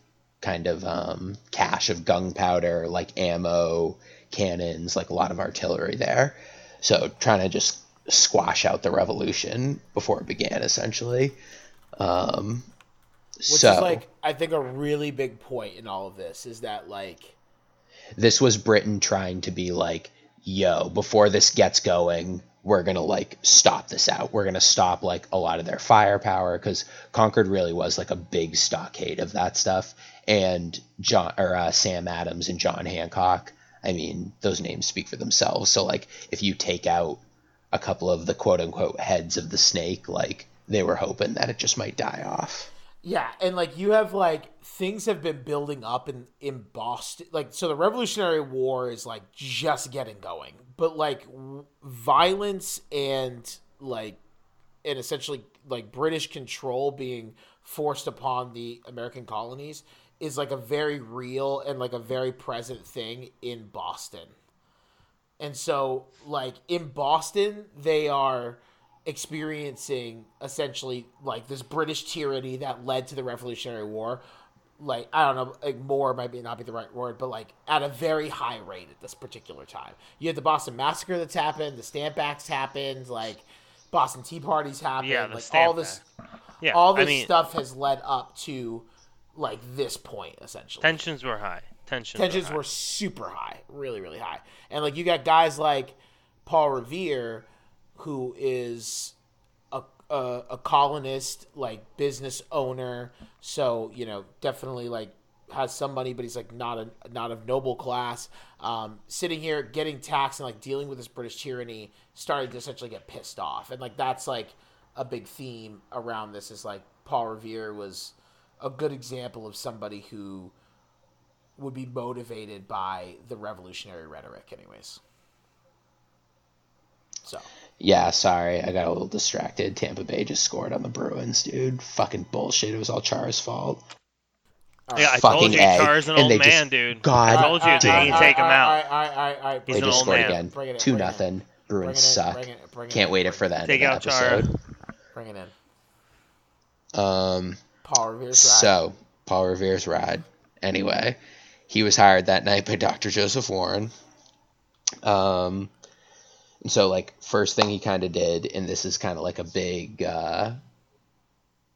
kind of um, cache of gunpowder, like ammo, cannons, like a lot of artillery there. So trying to just squash out the revolution before it began, essentially. Um, Which so is like I think a really big point in all of this is that like this was Britain trying to be like, yo, before this gets going, we're gonna like stop this out. We're gonna stop like a lot of their firepower because Concord really was like a big stockade of that stuff. And John or uh, Sam Adams and John Hancock, I mean, those names speak for themselves. So like, if you take out a couple of the quote unquote heads of the snake, like they were hoping that it just might die off. Yeah, and like you have like things have been building up in in Boston. Like so, the Revolutionary War is like just getting going, but like w- violence and like and essentially like British control being forced upon the American colonies is like a very real and like a very present thing in Boston. And so like in Boston, they are experiencing essentially like this British tyranny that led to the Revolutionary War. Like I don't know, like more might be not be the right word, but like at a very high rate at this particular time. You had the Boston Massacre that's happened, the Stamp Acts happened, like Boston Tea Parties happened, Yeah, like all this, Yeah, all this I mean, stuff has led up to like this point essentially tensions were high. Tensions, tensions were, high. were super high, really, really high. And like you got guys like Paul Revere, who is a, a a colonist, like business owner. So you know, definitely like has some money, but he's like not a not of noble class. Um, sitting here getting taxed and like dealing with this British tyranny, starting to essentially get pissed off, and like that's like a big theme around this. Is like Paul Revere was a good example of somebody who would be motivated by the revolutionary rhetoric, anyways. So Yeah, sorry, I got a little distracted. Tampa Bay just scored on the Bruins, dude. Fucking bullshit. It was all Chara's fault. Yeah, I Fucking told you, A, Chara's an and old they just- man, dude. God I told you, damn. they need to take him out. All right, all right, all right. He's they just scored man. again. In, Two bring in. nothing. Bruins Bring it in, suck. bring it- bring it Can't in, wait it for the end Take of the Chara. episode. Bring it in. Um, Paul Revere's ride. so Paul Revere's ride. Anyway, he was hired that night by Dr. Joseph Warren. Um, so like first thing he kind of did, and this is kind of like a big, uh,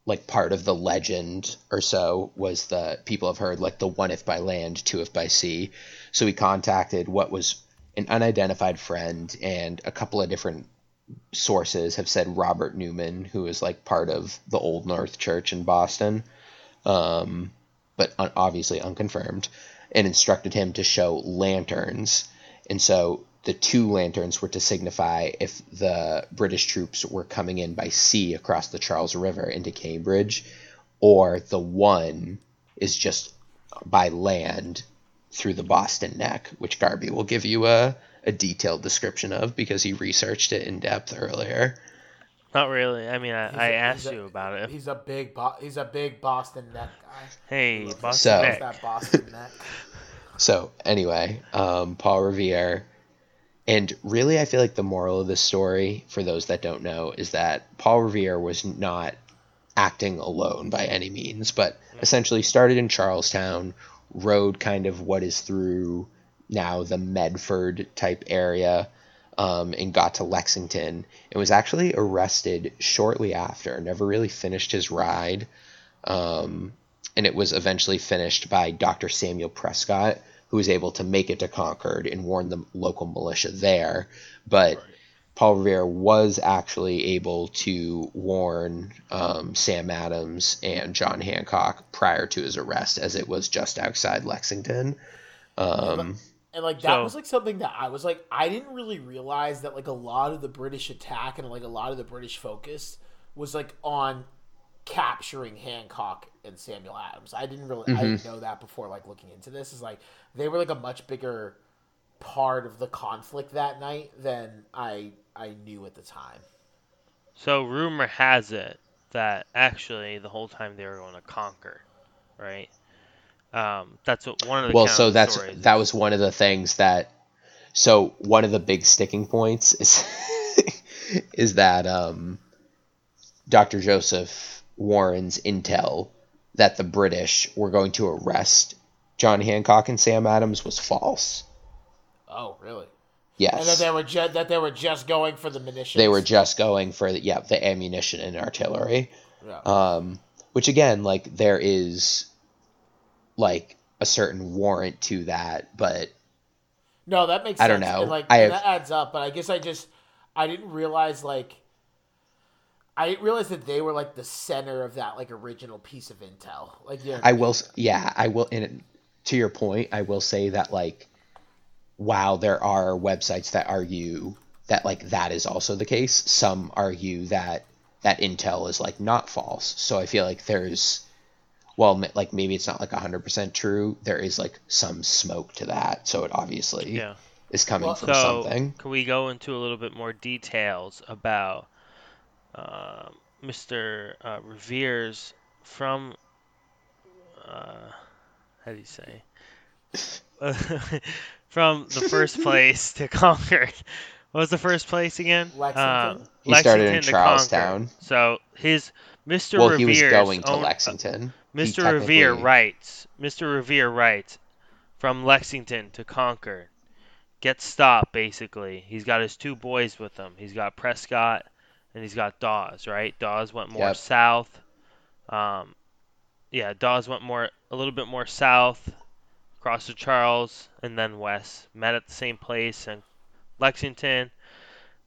like part of the legend or so was the people have heard like the one if by land, two if by sea. So he contacted what was an unidentified friend and a couple of different sources have said Robert Newman, who is like part of the Old North Church in Boston, um, but un- obviously unconfirmed, and instructed him to show lanterns. And so the two lanterns were to signify if the British troops were coming in by sea across the Charles River into Cambridge, or the one is just by land through the Boston Neck, which Garby will give you a, a detailed description of because he researched it in depth earlier. Not really. I mean, I, He's I a- asked a- you about it. He's a big, bo- he's a big Boston neck guy. Hey, Boston So- Nick. That Boston neck. [laughs] So anyway, um, Paul Revere, and really, I feel like the moral of this story, for those that don't know, is that Paul Revere was not acting alone by any means, but essentially started in Charlestown, rode kind of what is through now the Medford type area, um, and got to Lexington, and was actually arrested shortly after. Never really finished his ride. Um, and it was eventually finished by Dr. Samuel Prescott, who was able to make it to Concord and warn the local militia there. But Paul Revere was actually able to warn um, Sam Adams and John Hancock prior to his arrest, as it was just outside Lexington. Um, And like that So- was like something that I was like I didn't really realize that like a lot of the British attack and like a lot of the British focus was like on capturing Hancock and Samuel Adams. I didn't really I didn't know that before like looking into this is like they were like a much bigger part of the conflict that night than I I knew at the time. So rumor has it that actually the whole time they were going to conquer, right? Um, that's what one of the well, counter so that's stories that is. was one of the things that. So one of the big sticking points is [laughs] is that um, Dr. Joseph Warren's intel that the British were going to arrest John Hancock and Sam Adams was false. Oh, really? Yes, And that they were ju- that they were just going for the munitions. they were just going for the, yeah the ammunition and artillery. Yeah. um, which again like there is like a certain warrant to that but No, that makes I sense. don't know. And, like I have- that adds up, but I guess I just I didn't realize like I didn't realize that they were like the center of that like original piece of intel. Like yeah, I will, yeah, I will. And to your point, I will say that like, while there are websites that argue that like that is also the case, some argue that that intel is like not false. So I feel like there's, well, like maybe it's not like hundred percent true. There is like some smoke to that. So it obviously Yeah. is coming Well- from So, something. can we go into a little bit more details about uh, Mr. Uh, Revere's from? Uh, how do you say? [laughs] from the first [laughs] place to Concord. What was the first place again? Lexington? Um, He started in Lexington to Concord. Charlestown. So his Mr. Well, he was going to own- Lexington. He Mr. Revere writes, Mr. Revere writes, from Lexington to Concord. Get stopped, basically. He's got his two boys with him. He's got Prescott and he's got Dawes, right? Dawes went more Yep. south. Um, yeah, Dawes went more a little bit more south, across to Charles, and then west. Met at the same place in Lexington,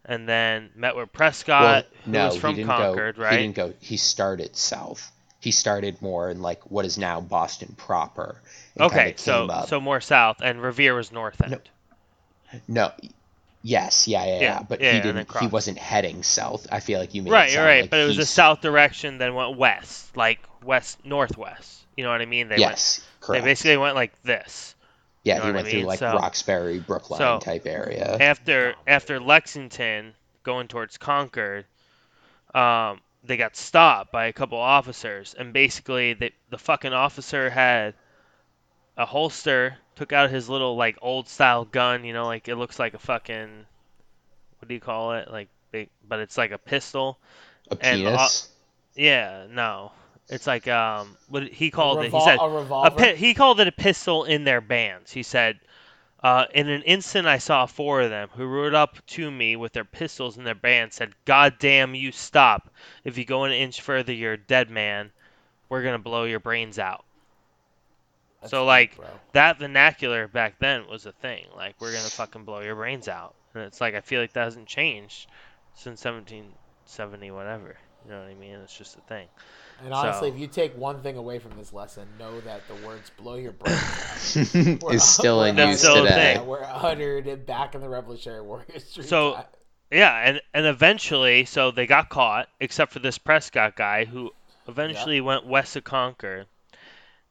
and then met with Prescott, well, who was from Concord, go, right? He didn't go. He started south. He started more in like what is now Boston proper. Okay, so up- so more south, and Revere was north end. no, yes, yeah, yeah, yeah. Yeah, but yeah, he didn't. He wasn't heading south. I feel like you made it Right, sound right, like but it was a south direction, then went west, like west northwest. You know what I mean? They Yes, went, correct. They basically went like this. yeah, you know he what I went through like So- Roxbury, Brookline so, type area. After after Lexington going towards Concord, um, they got stopped by a couple officers, and basically the the fucking officer had a holster, took out his little like old style gun. You know, like it looks like a fucking what do you call it? Like they, but it's like a pistol. a and, uh, penis. Yeah, no. It's like um, what he a, called it. He said a a revolver. pi- he called it a pistol in their bands. He said, uh, in an instant, I saw four of them who rode up to me with their pistols in their bands. Said, "God damn you, stop! If you go an inch further, you're a dead man. We're gonna blow your brains out." That's so, like, bro. That vernacular back then was a thing. Like, we're gonna fucking blow your brains out. And it's like I feel like that hasn't changed since 1770, whatever. You know what I mean? It's just a thing. And honestly, so- if you take one thing away from this lesson, know that the words "blow your brain" [laughs] We're- is still in [laughs] use still today. thing. [laughs] We're uttered back in the Revolutionary War history. So- time. Yeah, and and eventually, so they got caught, except for this Prescott guy who eventually went west to Concord.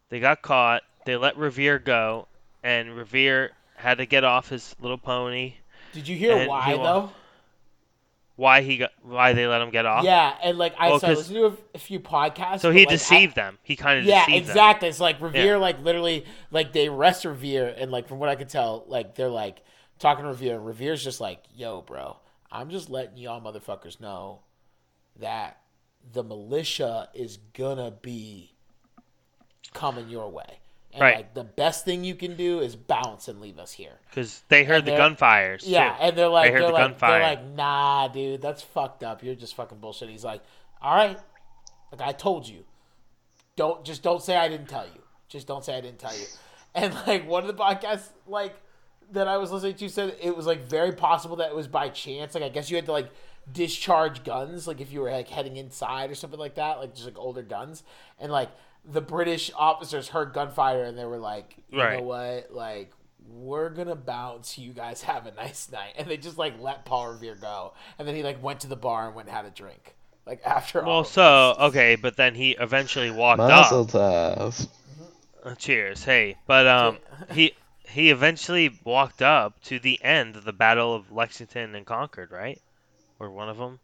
They got caught. They let Revere go, and Revere had to get off his little pony. did you hear why he though? Why he got? Why they let him get off? Yeah, and like I Well, so I listened to a, a few podcasts. So he like, I- deceived them. He kind of Yeah, deceived them. exactly. It's like Revere, Yeah. like literally, like they arrest Revere, and like from what I could tell, like they're like talking to Revere, and Revere's just like, "Yo, bro, I'm just letting y'all motherfuckers know that the militia is gonna be coming your way, and Right. like the best thing you can do is bounce and leave us here." Because they heard And the gunfires. Yeah, too. and they're like, They heard they're the like, gunfire. they're like, nah, dude, that's fucked up. You're just fucking bullshit. He's like, all right, like I told you, don't just don't say I didn't tell you. Just don't say I didn't tell you. [laughs] And like one of the podcasts, like that I was listening to, said it was like very possible that it was by chance. Like I guess you had to like discharge guns, like if you were like heading inside or something like that, like just like older guns, and like the British officers heard gunfire and they were like, you know what, like we're gonna bounce. You guys have a nice night, and they just like let Paul Revere go, and then he like went to the bar and went and had a drink. Like after all, Well, so this. okay, but then he eventually [sighs] walked Mazel up. Uh, cheers, hey. But um, [laughs] he he eventually walked up to the end of the Battle of Lexington and Concord, right? Or one of them?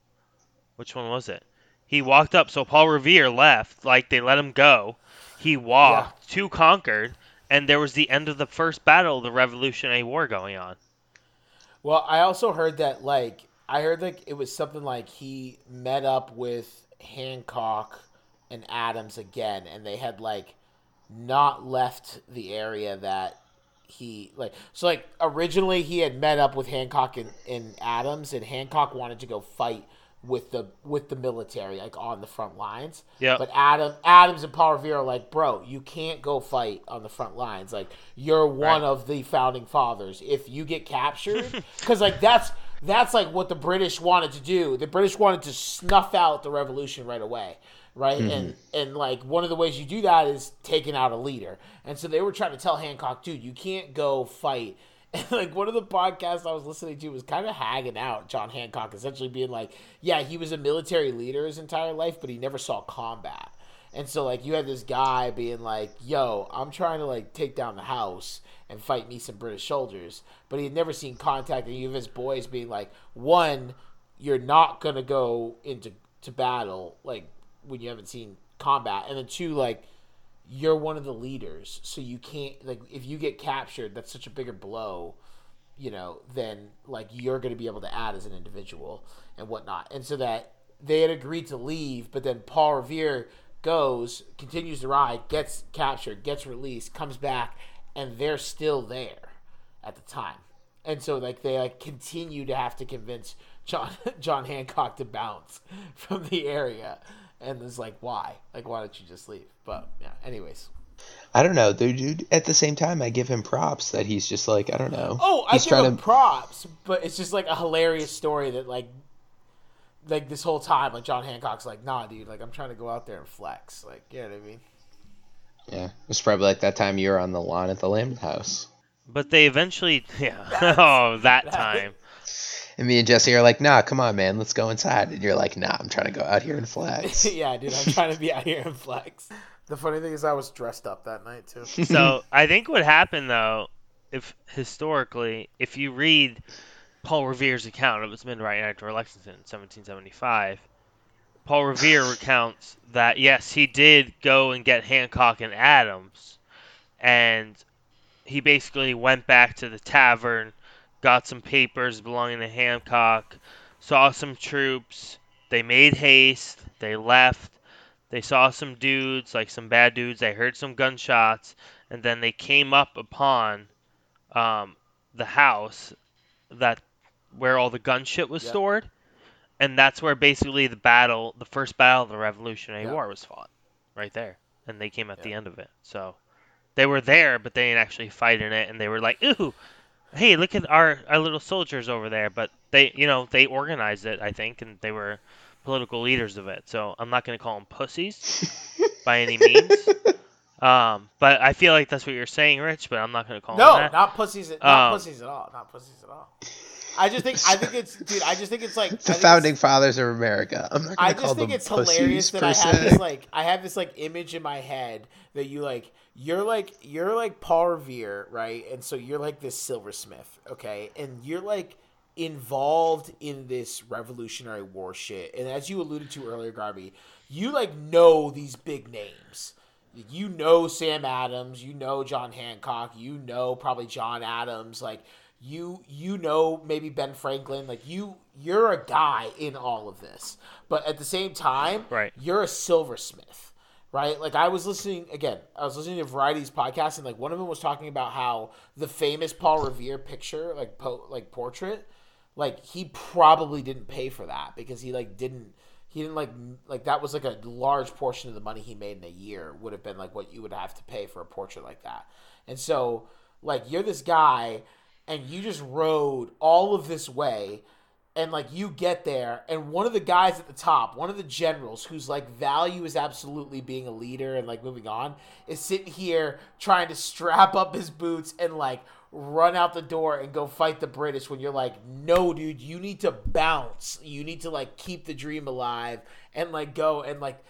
Which one was it? He walked up. So Paul Revere left, like they let him go. He walked to Concord, and there was the end of the first battle of the Revolutionary War going on. Well, I also heard that like I heard like it was something like he met up with Hancock and Adams again, and they had like not left the area that he like. So like originally he had met up with Hancock and, and Adams, and Hancock wanted to go fight with the with the military, like on the front lines. Yeah. But Adam Adams and Paul Revere are like, bro, you can't go fight on the front lines. Like you're one Right. of the founding fathers. If you get captured, [laughs] because like that's that's like what the British wanted to do. The British wanted to snuff out the revolution right away. Right mm-hmm. and and like one of the ways you do that is taking out a leader, and so they were trying to tell Hancock, dude, you can't go fight and [laughs] like one of the podcasts I was listening to was kind of hagging out John Hancock, essentially being like, yeah, he was a military leader his entire life, but he never saw combat. And so like you had this guy being like, yo, I'm trying to like take down the house and fight me some British soldiers, but he had never seen contact. And you have his boys being like, one, you're not gonna go into to battle like when you haven't seen combat, and then two, like you're one of the leaders, so you can't like if you get captured, that's such a bigger blow, you know, then like you're going to be able to add as an individual and whatnot, and so that they had agreed to leave, but then Paul Revere goes, continues the ride, gets captured, gets released, comes back, and they're still there at the time, and so like they like continue to have to convince John [laughs] John Hancock to bounce [laughs] from the area, and it's like why, like why don't you just leave? But yeah, anyways. I don't know, dude, dude. At the same time, I give him props that he's just like I don't know. Oh, I he's give him to. props, but it's just like a hilarious story that like, like this whole time, like John Hancock's like, nah, dude, like I'm trying to go out there and flex, like you know what I mean? Yeah, it's probably like that time you were on the lawn at the Lambeth House, But they eventually, [laughs] yeah. [laughs] oh, that [laughs] that- time. And me and Jesse are like, "Nah, come on, man, let's go inside." And you're like, "Nah, I'm trying to go out here and flex." [laughs] yeah, dude, I'm trying to be out here and flex. The funny thing is, I was dressed up that night too. [laughs] So I think what happened though, if historically, if you read Paul Revere's account of his midnight after Lexington in 1775, Paul Revere [laughs] recounts that yes, he did go and get Hancock and Adams, and he basically went back to the tavern, got some papers belonging to Hancock, saw some troops, they made haste, they left. They saw some dudes, like some bad dudes. They heard some gunshots, and then they came up upon um, the house that where all the gun shit was stored, and that's where basically the battle, the first battle of the Revolutionary. War, was fought, right there, and they came at the end of it. So they were there, but they didn't actually fight in it, and they were like, "Ooh, hey, look at our our little soldiers over there." But they, you know, they organized it, I think, and they were political leaders of it. So I'm not going to call them pussies [laughs] by any means. Um, but I feel like that's what you're saying, Rich. But I'm not going to call No, them that. not pussies. Not Um, pussies at all. Not pussies at all. I just think I think it's dude. I just think it's like the I [laughs] think it's- founding fathers of America. I'm not gonna call just think them it's hilarious that I have se. this like I have this like image in my head that you like you're like you're like Paul Revere, right? And so you're like this silversmith, okay? And you're like involved in this Revolutionary War shit. And as you alluded to earlier, Garby, you like know these big names. You know Sam Adams, you know John Hancock, you know probably John Adams, like you you know maybe Ben Franklin, like you you're a guy in all of this. But at the same time, Right. you're a silversmith, right? Like I was listening again, I was listening to Variety's podcast, and like one of them was talking about how the famous Paul Revere picture, like po- like portrait, like he probably didn't pay for that because he like didn't he didn't like like that was like a large portion of the money he made in a year would have been like what you would have to pay for a portrait like that. And so like you're this guy and you just rode all of this way and like you get there and one of the guys at the top one of the generals whose like value is absolutely being a leader and like moving on is sitting here trying to strap up his boots and like run out the door and go fight the british when you're like no dude you need to bounce. You need to like keep the dream alive and like go and like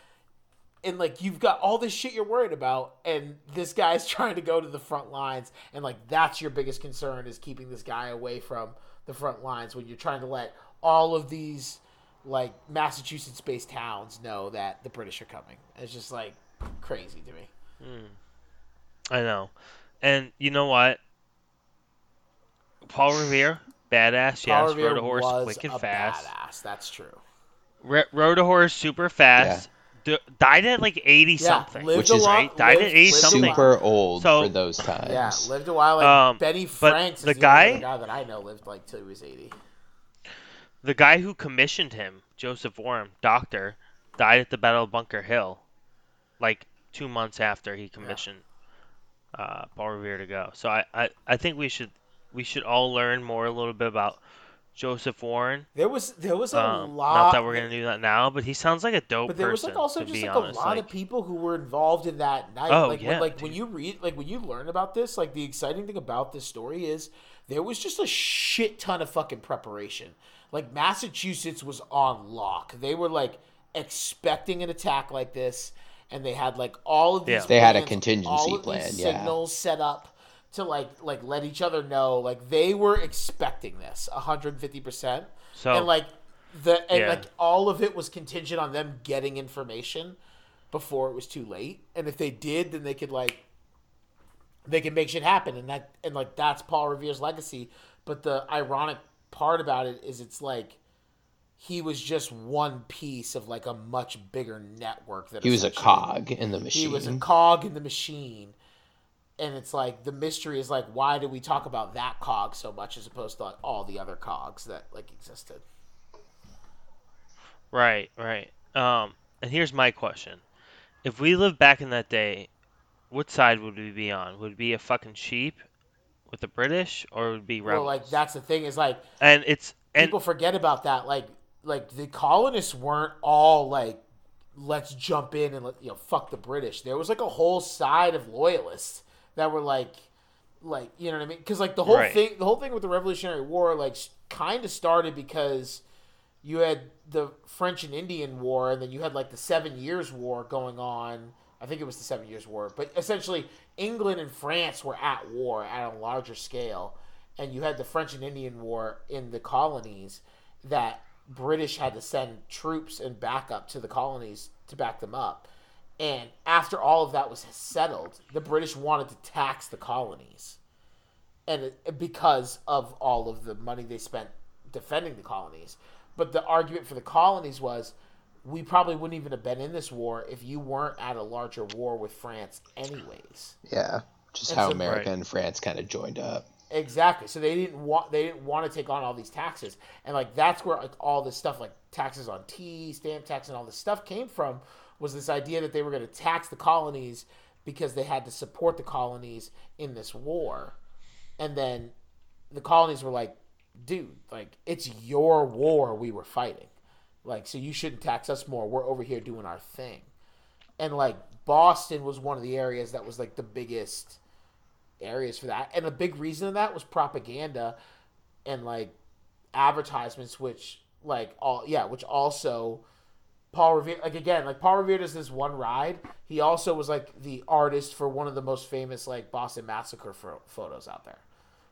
and like you've got all this shit you're worried about and this guy's [laughs] trying to go to the front lines and like that's your biggest concern is keeping this guy away from the front lines when you're trying to let all of these like massachusetts based towns know that the british are coming it's just like crazy to me hmm. I know. And you know what? Paul Revere, badass. Paul yes, Revere rode a horse was quick and a fast. badass that's true Re- rode a horse super fast. D- died at like 80 Yeah, something. lived Which is- lot- right? Died at 80 something. super old So- for those times. yeah lived a while like Um, benny but franks the is the guy- only other guy that i know lived like till he was 80 the guy who commissioned him, Joseph Warren, doctor, died at the Battle of Bunker Hill, like two months after he commissioned uh, Paul Revere to go. So I, I, I think we should we should all learn more a little bit about Joseph Warren. There was there was a Um, lot. not that we're gonna do that now, but he sounds like a dope But there was like also just like honest. a lot like, of people who were involved in that night. Oh, like yeah, when, like when you read like when you learn about this, like the exciting thing about this story is there was just a shit ton of fucking preparation. Like Massachusetts was on lock. They were like expecting an attack like this, and they had like all of these. Yeah. They had a contingency all of these plan, yeah. Signals set up to like like let each other know like they were expecting this 150 percent. So and like the and Yeah. like all of it was contingent on them getting information before it was too late. And if they did then they could like they could make shit happen. And that and like that's paul revere's legacy. But the ironic part about it is it's like he was just one piece of like a much bigger network that He was a cog in the machine. he was a cog in the machine and it's like the mystery is like why do we talk about that cog so much as opposed to like all the other cogs that like existed Right, right. Um, and here's my question: If we lived back in that day, what side would we be on? Would it be a fucking sheep with the British, or would be well like that's the thing is like and it's and people forget about that like like the colonists weren't all like let's jump in and let you know fuck the british there was like a whole side of loyalists that were like like you know what i mean? Because like the whole Right. thing the whole thing with the revolutionary war like kind of started because you had the french and indian war and then you had like the seven years war going on. I think it was the seven years war. But essentially england and france were at war at a larger scale and you had the french and indian war in the colonies that british had to send troops and backup to the colonies to back them up and after all of that was settled the british wanted to tax the colonies and it, because of all of the money they spent defending the colonies. But the argument for the colonies was we probably wouldn't even have been in this war if you weren't at a larger war with France, anyways. yeah, just And how so- America and France kind of joined up. Exactly. So they didn't want they didn't want to take on all these taxes, and like that's where like all this stuff like taxes on tea, stamp tax, and all this stuff came from. Was this idea that they were going to tax the colonies because they had to support the colonies in this war, and then the colonies were like, "Dude, like it's your war we were fighting, like so you shouldn't tax us more. We're over here doing our thing." And like Boston was one of the areas that was like the biggest areas for that. And a big reason of that was propaganda and like advertisements, which like all yeah, which also Paul Revere like again like Paul Revere does this one ride. He also was like the artist for one of the most famous like Boston Massacre pho- photos out there.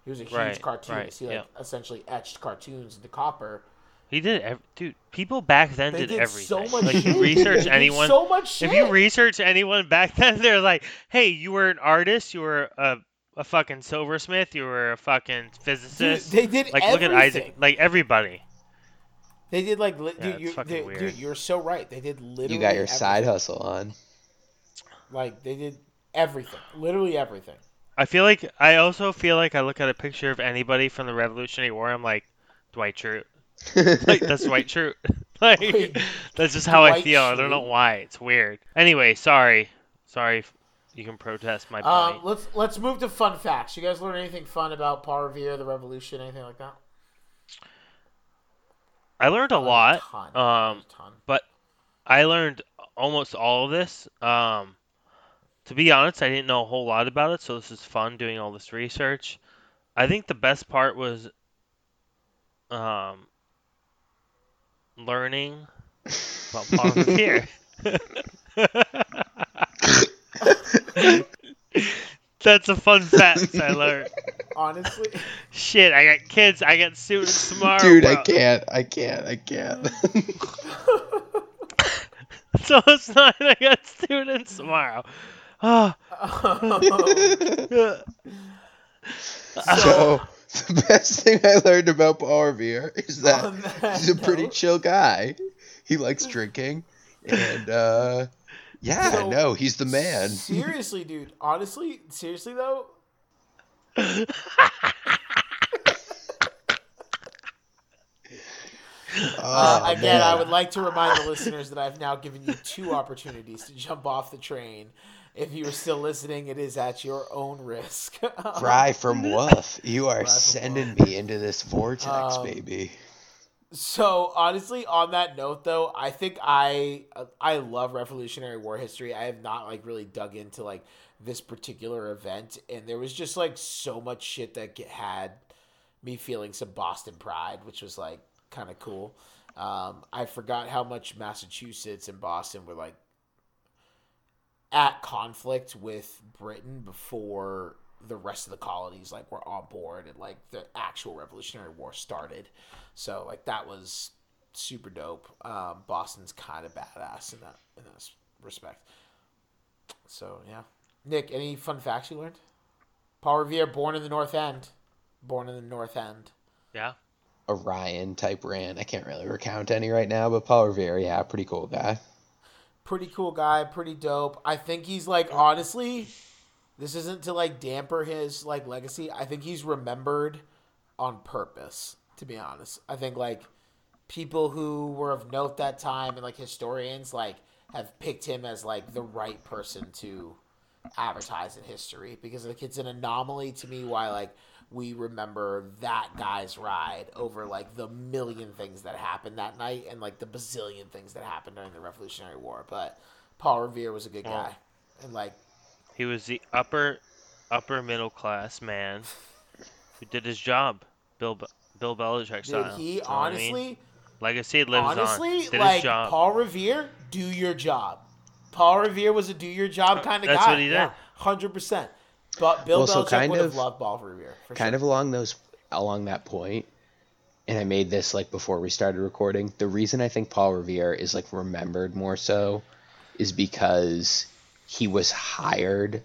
He was a huge Right, cartoonist. right, he like essentially etched cartoons into copper. he did. Ev- dude, people back then did, did everything. so much like shit. you research anyone. so much shit. If you research anyone back [laughs] then, they're like, "Hey, you were an artist. You were a a fucking silversmith. You were a fucking Dude, physicist. they did like everything. look at Isaac. Like everybody. They did like li- Yeah, dude, you, they, dude, you're so right. They did literally. You got your side hustle on. Like they did everything, literally everything. I feel like I also feel like I look at a picture of anybody from the Revolutionary War. I'm like, Dwight Schrute. [laughs] Like that's Dwight Schrute. [laughs] like Wait, that's just how I Dwight feel. I don't know why. It's weird. Anyway, sorry, sorry. if You can protest my Um, point. let's let's move to fun facts. You guys learn anything fun about Paul Revere, the Revolution, anything like that? I learned a lot. ton. Um, A ton. but I learned almost all of this. Um, to be honest, I didn't know a whole lot about it, so this is fun doing all this research. I think the best part was um, learning about Paul [laughs] Revere. [laughs] [laughs] That's a fun fact I [laughs] learned. Honestly, Shit, I got kids. I got students tomorrow. Dude, I can't. I can't. I can't. [laughs] So it's not. I got students tomorrow. [laughs] Oh, so the best thing I learned about Paul Revere is that that he's a pretty note- chill guy. He likes drinking, and uh, yeah, So, no, he's the man. seriously, dude. Honestly, seriously though, [laughs] Uh, Oh, again, I would like to remind the listeners that I've now given you two opportunities to jump off the train. If you are still listening, it is at your own risk. [laughs] Cry from Woof, you are sending me into this vortex, Um, baby. So honestly, on that note, though, I think I I love Revolutionary War history. I have not like really dug into like this particular event, and there was just like so much shit that get, had me feeling some Boston pride, which was like kind of cool. Um, I forgot how much Massachusetts and Boston were like at conflict with Britain before the rest of the colonies like were on board and like the actual Revolutionary War started. So like that was super dope. Um, Boston's kind of badass in that in that respect. So yeah, Nick, any fun facts you learned? Paul Revere, born in the North End, born in the North End. Yeah. Orion type ran. I can't really recount any right now, but Paul Revere, yeah, pretty cool guy. Pretty cool guy, pretty dope. I think he's like honestly, this isn't to like damper his like legacy. I think he's remembered on purpose. To be honest, I think like people who were of note that time and like historians like have picked him as like the right person to advertise in history because like it's an anomaly to me why like we remember that guy's ride over like the million things that happened that night and like the bazillion things that happened during the Revolutionary War. But Paul Revere was a good guy, and like He was the upper upper middle class man who did his job. Bill Bill Belichick dude, style. he You know what I mean? honestly, legacy lives honestly, on. Did like his job. Paul Revere, do your job. Paul Revere was a do your job kind of That's guy. what he did. Yeah, hundred percent. But Bill Well, so Belichick kind would have loved Paul Revere. For kind sure. of along those along that point and i made this like before we started recording the reason i think paul revere is like remembered more so is because he was hired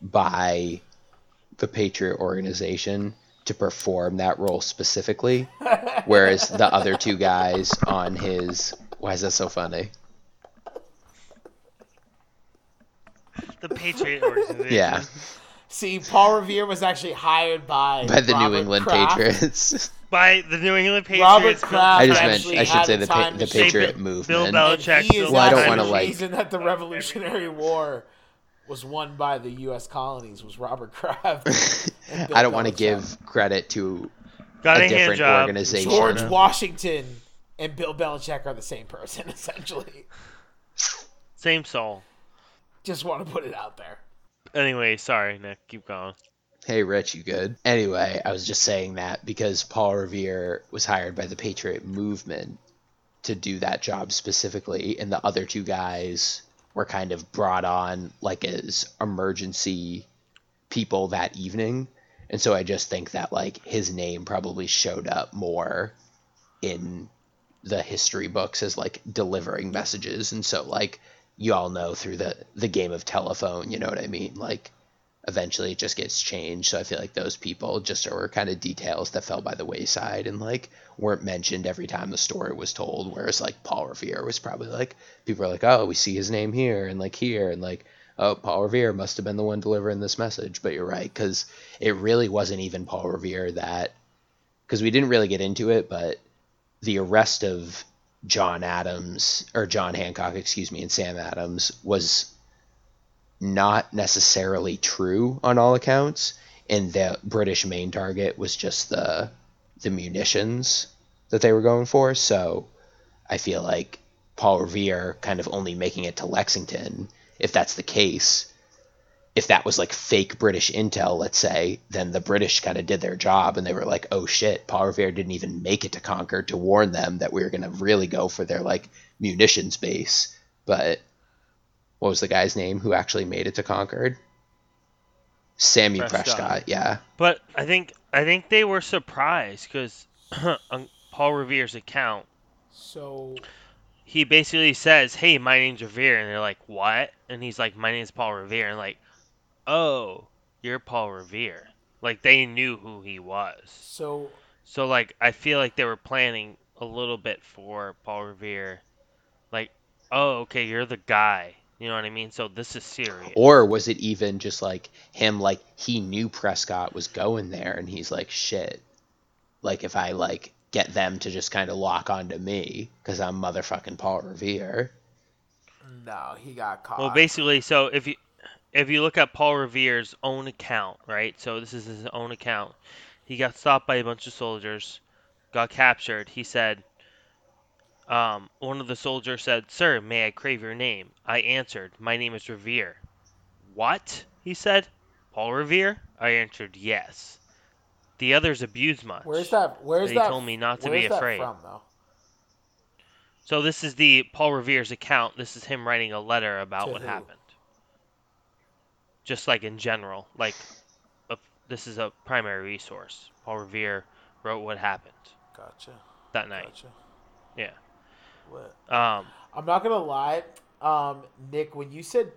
by the patriot organization to perform that role specifically [laughs] whereas the other two guys on his why is that so funny The Patriot organization. yeah See, Paul Revere was actually hired by by the new england Kraft. patriots [laughs] By the New England Patriots. Robert Bill- Kraft i just meant i should say the, pa- the machine. patriot Bill movement Belichick- he is Well, I don't wanna, the like- reason that the Revolutionary War was won by the U.S. colonies was Robert Kraft. [laughs] I don't want to give credit to Got a a, different job. organization. George Washington and Bill Belichick are the same person [laughs] essentially. Same soul. Just want to put it out there. Anyway, sorry, Nick. Keep going. Hey, Rich, you good? Anyway, I was just saying that because Paul Revere was hired by the Patriot movement to do that job specifically, and the other two guys were kind of brought on like as emergency people that evening. And so I just think that like his name probably showed up more in the history books as like delivering messages. And so like you all know through the the game of telephone, you know what I mean? Like eventually it just gets changed. So I feel like those people just were kind of details that fell by the wayside and like weren't mentioned every time the story was told. Whereas like Paul Revere was probably like people are like, oh, we see his name here and like here and like oh Paul Revere must have been the one delivering this message. But you're right because it really wasn't even Paul Revere that because we didn't really get into it, but the arrest of John Adams or John Hancock, excuse me, and Sam Adams was not necessarily true on all accounts, and the British main target was just the the munitions that they were going for. So I feel like Paul Revere kind of only making it to Lexington, if that's the case, if that was like fake British intel, let's say, then the British kind of did their job and they were like, oh shit, Paul Revere didn't even make it to Concord to warn them that we were going to really go for their like munitions base. But what was the guy's name who actually made it to Concord? Sammy Prescott. Prescott, yeah. But I think I think they were surprised because [clears throat] on Paul Revere's account, So he basically says, "Hey, my name's Revere," and they're like, "What?" And he's like, "My name's Paul Revere," and like, "Oh, you're Paul Revere." Like they knew who he was. so So like I feel like they were planning a little bit for Paul Revere. Like, oh, okay, you're the guy. You know what I mean? So this is serious. Or was it even just like him like he knew Prescott was going there and he's like shit. Like if I like get them to just kind of lock onto me because I'm motherfucking Paul Revere. No, he got caught. Well, basically, so if you if you look at Paul Revere's own account, right? So this is his own account. He got stopped by a bunch of soldiers, got captured. He said, um, one of the soldiers said, "Sir, may I crave your name?" I answered, "My name is Revere." What? He said, "Paul Revere?" I answered, "Yes." The others abused much. Where's that? Where's They that? told me not to be afraid. From. So this is the Paul Revere's account. This is him writing a letter about To what who? happened. Just like in general, like a, this is a primary resource. Paul Revere wrote what happened Gotcha. that night. Gotcha. Yeah. What? Um, I'm not gonna lie, um, Nick. When you said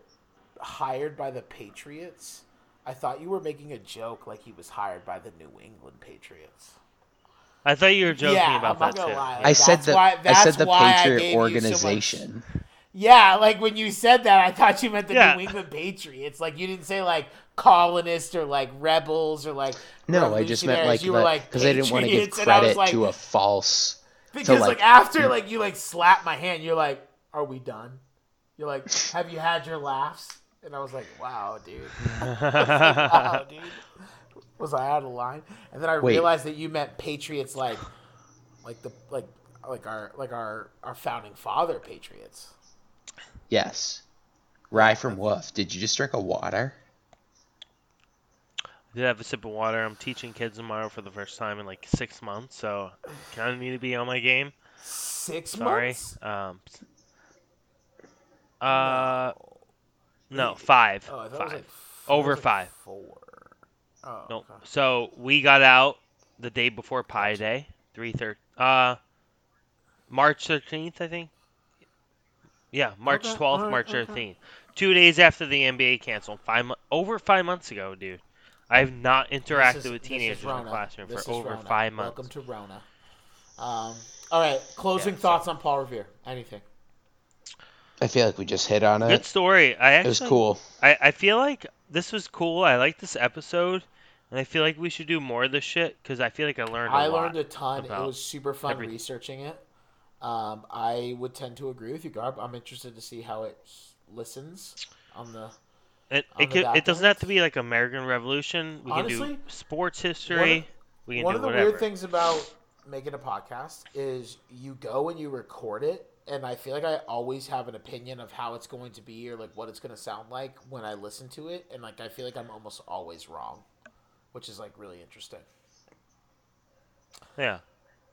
hired by the Patriots, I thought you were making a joke, like he was hired by the New England Patriots. I thought you were joking Yeah, about I'm not that too. lie. I said the why- I said the I Patriot gave you so organization. Yeah, like when you said that, I thought you meant the Yeah. New England Patriots. Like you didn't say like colonists or like rebels or like no, I just meant like revolutionaries. you were like because I didn't want to give Patriots, and I was credit like- to a false. Because like- like, after like you like slap my hand, you're like, "Are we done?" You're like, "Have you had your laughs?" And I was like, "Wow, dude." [laughs] [laughs] wow, dude. Was I out of line? And then I Wait. realized that you meant patriots like, like the like like our like our our founding father patriots. Yes, Rye from Wolf. Did you just drink a water? I did have a sip of water. I'm teaching kids tomorrow for the first time in like six months, so kind of need to be on my game. Six Sorry. months. Um, uh, no, five. Oh, I thought it five. was like Over like five. Four. Oh, No. okay. So we got out the day before Pi Day, three thir- uh, March thirteenth, I think. Yeah, March twelfth, alright, March okay. thirteenth. Two days after the NBA canceled, five over five months ago, dude. I have not interacted is- with teenagers in the classroom This for over Rona. five months. Welcome to Rona. Um, all right, closing Yeah, so- thoughts on Paul Revere. Anything? I feel like we just hit on it. Good story. I actually, It was cool. I, I feel like this was cool. I like this episode, and I feel like we should do more of this shit because I feel like I learned. a I lot learned a ton. It was super fun everything. researching it. Um, I would tend to agree with you, Garb. I'm interested to see how it listens on the. It it, could, it doesn't have to be like American Revolution. We can Honestly, do sports history. we can One do of the whatever. weird things about making a podcast is you go and you record it, and I feel like I always have an opinion of how it's going to be or like what it's going to sound like when I listen to it, and like I feel like I'm almost always wrong, which is like really interesting. Yeah.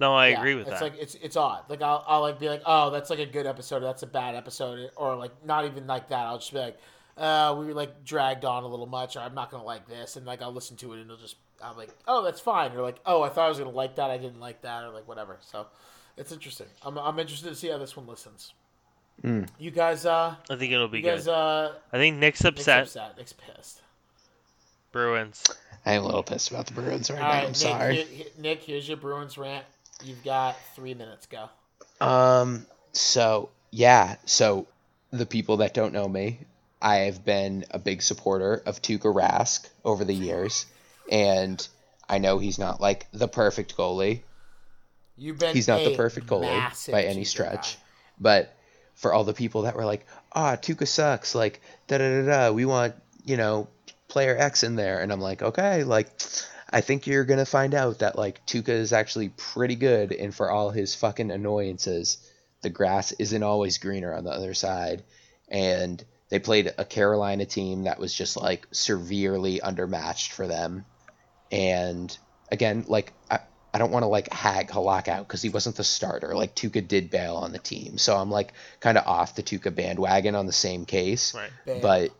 No, I Yeah, agree with it's that. It's like it's it's odd. Like I'll, I'll like be like, oh, that's like a good episode. That's a bad episode, or like not even like that. I'll just be like, uh, we were like dragged on a little much, or I'm not gonna like this, and like I'll listen to it, and it'll just I'm like, oh, that's fine, or like, oh, I thought I was gonna like that, I didn't like that, or like whatever. So it's interesting. I'm I'm interested to see how this one listens. Mm. You guys, uh, I think it'll be you guys, good. uh, I think Nick's Nick's upset. upset. Nick's pissed. Bruins. I'm a little pissed about the Bruins right All now. right, I'm Nick, sorry. here- here- Nick, here's your Bruins rant. You've got three minutes. Go. Um. So yeah. So the people that don't know me, I have been a big supporter of Tuukka Rask over the years, and I know he's not like the perfect goalie. You've been. He's not the perfect goalie by any stretch. guy. But for all the people that were like, "Ah, Tuukka sucks," like da da da da, we want you know player X in there, and I'm like, okay, like I think you're gonna find out that like Tuukka is actually pretty good, and for all his fucking annoyances, the grass isn't always greener on the other side, and they played a Carolina team that was just like severely undermatched for them, and again, like I, I don't want to like hag Halak out because he wasn't the starter. Like Tuukka did bail on the team, so I'm like kind of off the Tuukka bandwagon on the same case. Right. But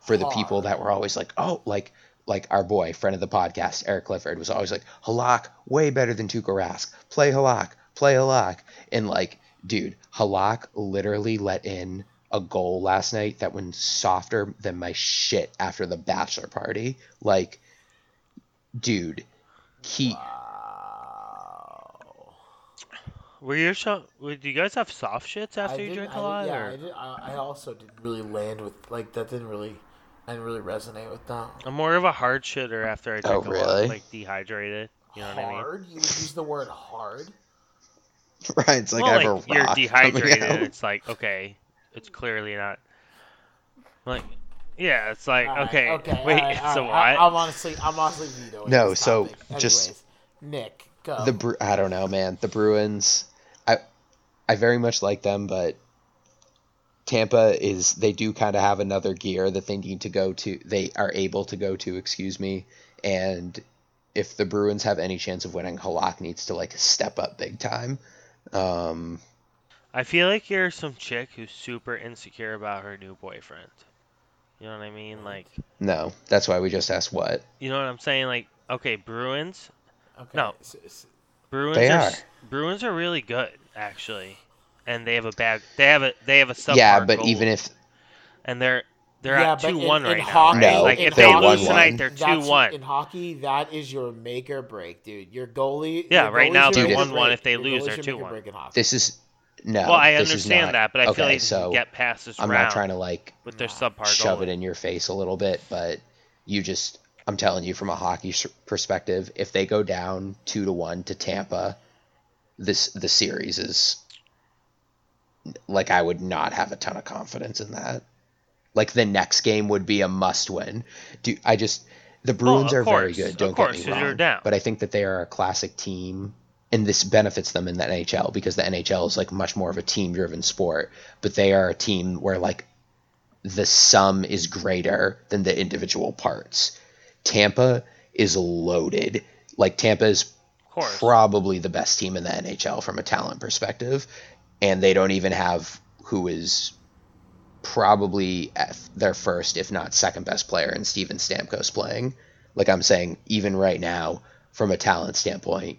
for the people that were always like, oh, like like our boy, friend of the podcast, Eric Clifford, was always like, Halak, way better than Tuukka Rask. Play Halak, play Halak. And like, dude, Halak literally let in a goal last night that went softer than my shit after the bachelor party. Like, dude, he Wow. Were you so, were- do you guys have soft shits after I you drink a lot? didn't- Yeah, or- I, did, I, I also didn't really land with like that. Didn't really, I didn't really resonate with that. I'm more of a hard shitter after I Oh, drink a lot, like dehydrated. You know what I mean? hard? You use the word hard. [laughs] Ryan's like, well, I have like a you're dehydrated, out. it's like okay, it's clearly not. Like, yeah, it's like All right, okay, okay. [laughs] wait, all right, all so right. what? I, am honestly, I'm honestly vetoing No, this so topic. just- Anyways, Nick, go. The Bru- I don't know, man. The Bruins, I I very much like them, but Tampa is they do kind of have another gear that they need to go to. They are able to go to, excuse me. And if the Bruins have any chance of winning, Halak needs to like step up big time. Um, I feel like you're some chick who's super insecure about her new boyfriend. You know what I mean? Like, no, that's why we just asked what. you know what I'm saying? Like, okay, Bruins, okay. no. s- s- Bruins They are, are. Bruins are really good actually, and they have a bad. They have a they have a sub. yeah, but goalie, even if and they're they're Yeah, at two in- one in right hockey- now. No, like if they hockey, lose tonight, they're two one. In hockey, that is your make or break, dude. Your goalie. Yeah, your right now they're 1-1. If they Your lose, they're your make or 2-1. break in hockey. this is no, well, I understand not- that, but I feel like so you get past this I'm not trying to like with their [sighs] subpar shove goalie. it in your face a little bit, but you just I'm telling you from a hockey perspective, if they go down 2 to 1 to Tampa, this the series is like I would not have a ton of confidence in that. Like the next game would be a must win. Do I just the Bruins of are very good, don't course, get me wrong. down. But I think that they are a classic team and this benefits them in the NHL because the NHL is like much more of a team driven sport, but they are a team where like the sum is greater than the individual parts. Tampa is loaded. Like Tampa is probably the best team in the NHL from a talent perspective, and they don't even have who is probably their first, if not second best player in Steven Stamkos playing. Like I'm saying, even right now, from a talent standpoint,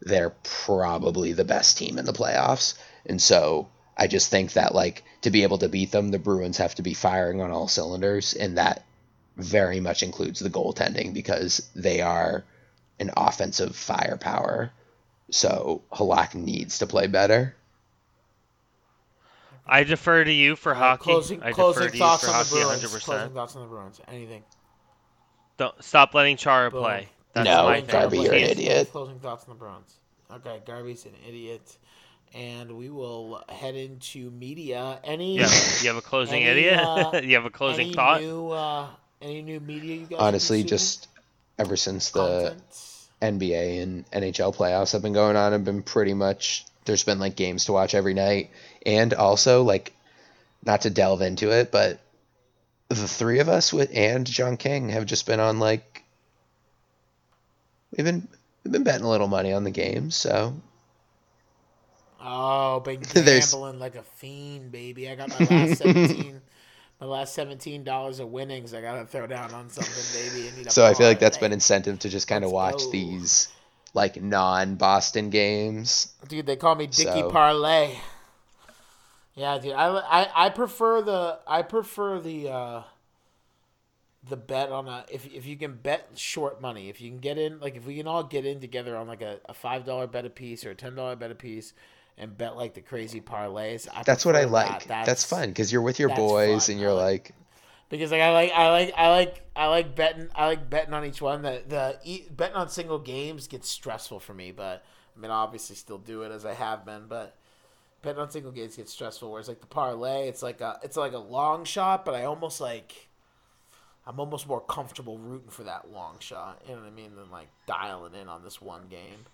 they're probably the best team in the playoffs. And so I just think that like to be able to beat them, the Bruins have to be firing on all cylinders, and that very much includes the goaltending because they are an offensive firepower. So Halak needs to play better. I defer to you for Uh, hockey. Closing, I closing defer to you thoughts for on the hockey Bruins. 100%. Closing thoughts on the Bruins. Anything. Don't stop letting Chara Boom. play. That's No, my Garby, you're an idiot. Closing thoughts on the Bruins. Okay, Garby's an idiot. And we will head into media. Any Yeah, you have a closing Any, idiot. uh, [laughs] you have a closing any thought. New, uh, any new media you guys Honestly, just ever since the Content? NBA and NHL playoffs have been going on, have been pretty much there's been like games to watch every night, and also like not to delve into it, but the three of us with and John King have just been on like we've been we've been betting a little money on the games, so Oh, been [laughs] gambling like a fiend, baby. I got my last seventeen, [laughs] my last seventeen dollars of winnings. I gotta throw down on something, baby. I need so I feel like that's been incentive to just kind of watch go. these like non-Boston games. Dude, they call me Dicky So- Parlay. Yeah, dude. I, I I prefer the I prefer the uh the bet on a if if you can bet short money if you can get in like if we can all get in together on like a, a five dollar bet a piece or a ten dollar bet a piece and bet like the crazy parlays. I That's what I like. that. That's, fun because you're with your boys fun. and you're like- like, because like I like I like I like I like betting I like betting on each one. The the e- betting on single games gets stressful for me, but I mean I obviously still do it as I have been, but betting on single games gets stressful. Whereas like the parlay, it's like a it's like a long shot, but I almost like I'm almost more comfortable rooting for that long shot. You know what I mean? Than like dialing in on this one game.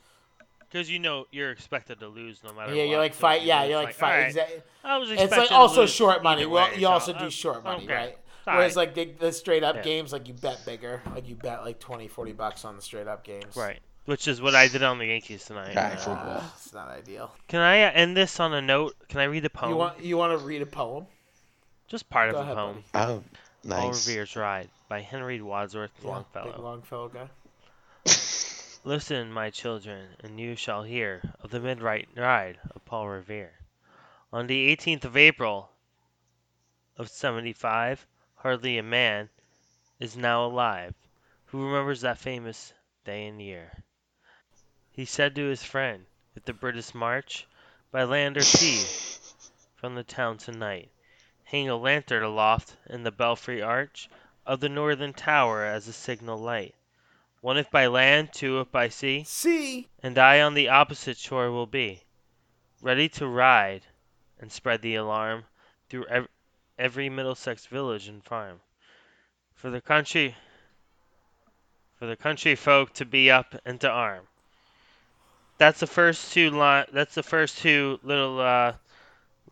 Because you know you're expected to lose no matter Yeah, what. you're like so fight. you Yeah, you're like fight. alright, Exactly. I was It's like to also lose short money. either Well, way, you so, also do short money, okay. right? All Whereas right. like the, the straight up Yeah. games, like you bet bigger, like you bet like 20, 40 bucks on the straight up games. Right. Which is what I did on the Yankees tonight. Right, Uh, Uh, it's not ideal. Can I end this on a note? Can I read a poem? You want you want to read a poem? Just part Go of ahead, a poem. buddy. oh, Paul nice. Revere's Ride by Henry Wadsworth Yeah, Longfellow. big Longfellow guy. [laughs] Listen, my children, and you shall hear of the midnight ride of Paul Revere. On the 18th of April of 75, hardly a man is now alive who remembers that famous day and year. He said to his friend, if the British march by land or sea [laughs] from the town tonight, hang a lantern aloft in the belfry arch of the northern tower as a signal light. One if by land, two if by sea, See, and I on the opposite shore will be. ready to ride and spread the alarm through ev- every Middlesex village and farm. For the country for the country folk to be up and to arm. That's the first two line that's the first two little uh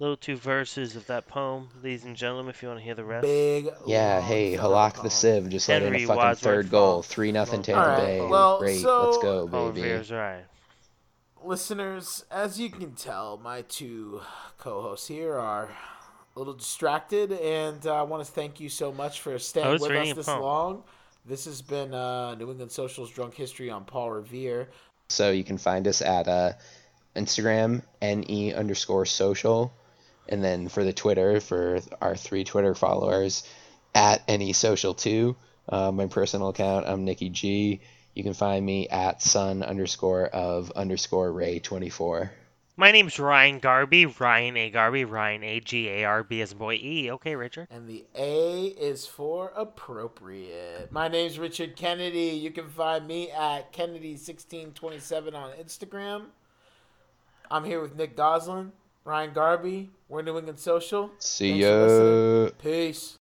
little two verses of that poem, ladies and gentlemen, if you want to hear the rest. Big. Yeah, hey, Halak the poem. Civ just let in Henry a fucking Wadsworth third goal. 3 nothing All Tampa right, Bay. well, Great. so- Let's go, Paul baby. Revere's right. Listeners, as you can tell, my two co-hosts here are a little distracted, and uh, I want to thank you so much for staying with us this long. This has been uh, New England Socials Drunk History on Paul Revere. So you can find us at uh, Instagram, ne underscore social. And then for the Twitter, for our three Twitter followers, at ne social two. Uh, my personal account, I'm Nikki G. You can find me at son underscore of underscore ray 24. My name's Ryan Garby, Ryan A. Garby, Ryan A. G. A. R. B. as boy E. Okay, Richard. And the A is for appropriate. My name's Richard Kennedy. You can find me at Kennedy1627 on Instagram. I'm here with Nick Goslin, Ryan Garby. We're New England Social. See Thanks ya. Peace.